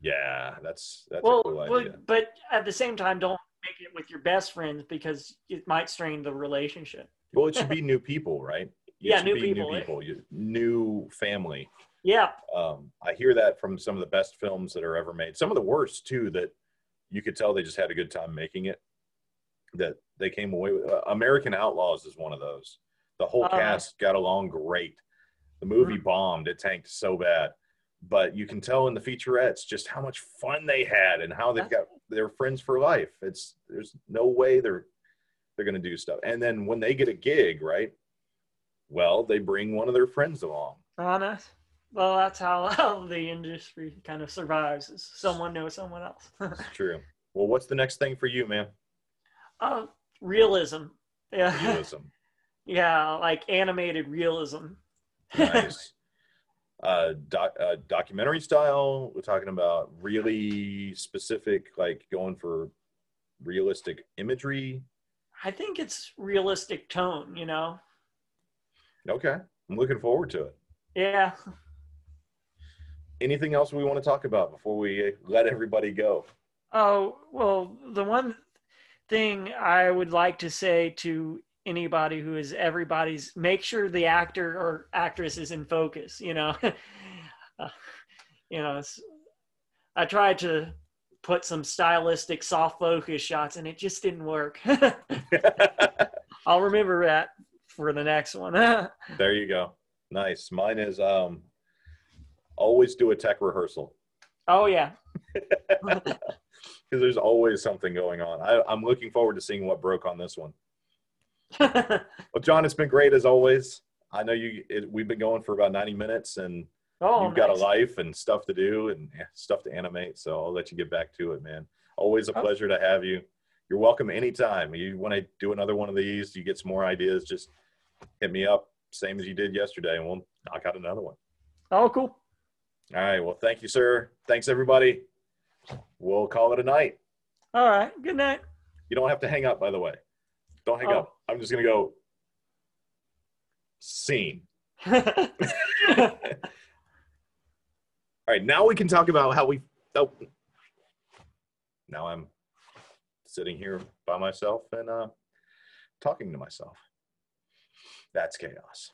S1: Yeah, that's that's
S2: well, cool well, but at the same time, don't make it with your best friends because it might strain the relationship.
S1: Well, it should be *laughs* new people, right?
S2: It yeah, new people.
S1: New people, new family.
S2: Yeah.
S1: Um, I hear that from some of the best films that are ever made. Some of the worst too. That you could tell they just had a good time making it that they came away with. Uh, American Outlaws is one of those. The whole uh, cast got along great. The movie mm-hmm. bombed; it tanked so bad. But you can tell in the featurettes just how much fun they had and how they've got their friends for life. It's there's no way they're they're going to do stuff. And then when they get a gig, right? Well, they bring one of their friends along.
S2: Honest. Well, that's how, *laughs* how the industry kind of survives. Is someone knows someone else. *laughs*
S1: true. Well, what's the next thing for you, man?
S2: Uh, realism. Yeah. Realism. *laughs* yeah, like animated realism.
S1: nice. Uh, doc, uh, documentary style. We're talking about really specific, like going for realistic imagery.
S2: I think it's realistic tone. You know.
S1: Okay, I'm looking forward to it.
S2: Yeah.
S1: Anything else we want to talk about before we let everybody go?
S2: Oh well, the one thing I would like to say to anybody who is everybody's make sure the actor or actress is in focus you know? *laughs* Uh, you know i tried to put some stylistic soft focus shots and it just didn't work. *laughs* I'll remember that for the next one. *laughs*
S1: There you go. Nice. Mine is um always do a tech rehearsal.
S2: Oh yeah.
S1: Because there's always something going on. I, I'm looking forward to seeing what broke on this one. *laughs* well, John, it's been great as always. I know you. It, we've been going for about 90 minutes, and oh, you've nice. got a life and stuff to do and stuff to animate. So I'll let you get back to it, man. Always a oh. pleasure to have you. you're welcome anytime. You want to do another one of these, you get some more ideas, just hit me up, same as you did yesterday, and we'll knock out another one.
S2: Oh, cool.
S1: All right. Well, thank you, sir. Thanks, everybody. We'll call it a night.
S2: All right. Good night.
S1: You don't have to hang up, by the way. Don't hang
S2: Oh.
S1: up. I'm just going to go scene. *laughs* All right. Now we can talk about how we. Oh, now I'm sitting here by myself and uh, talking to myself. That's chaos.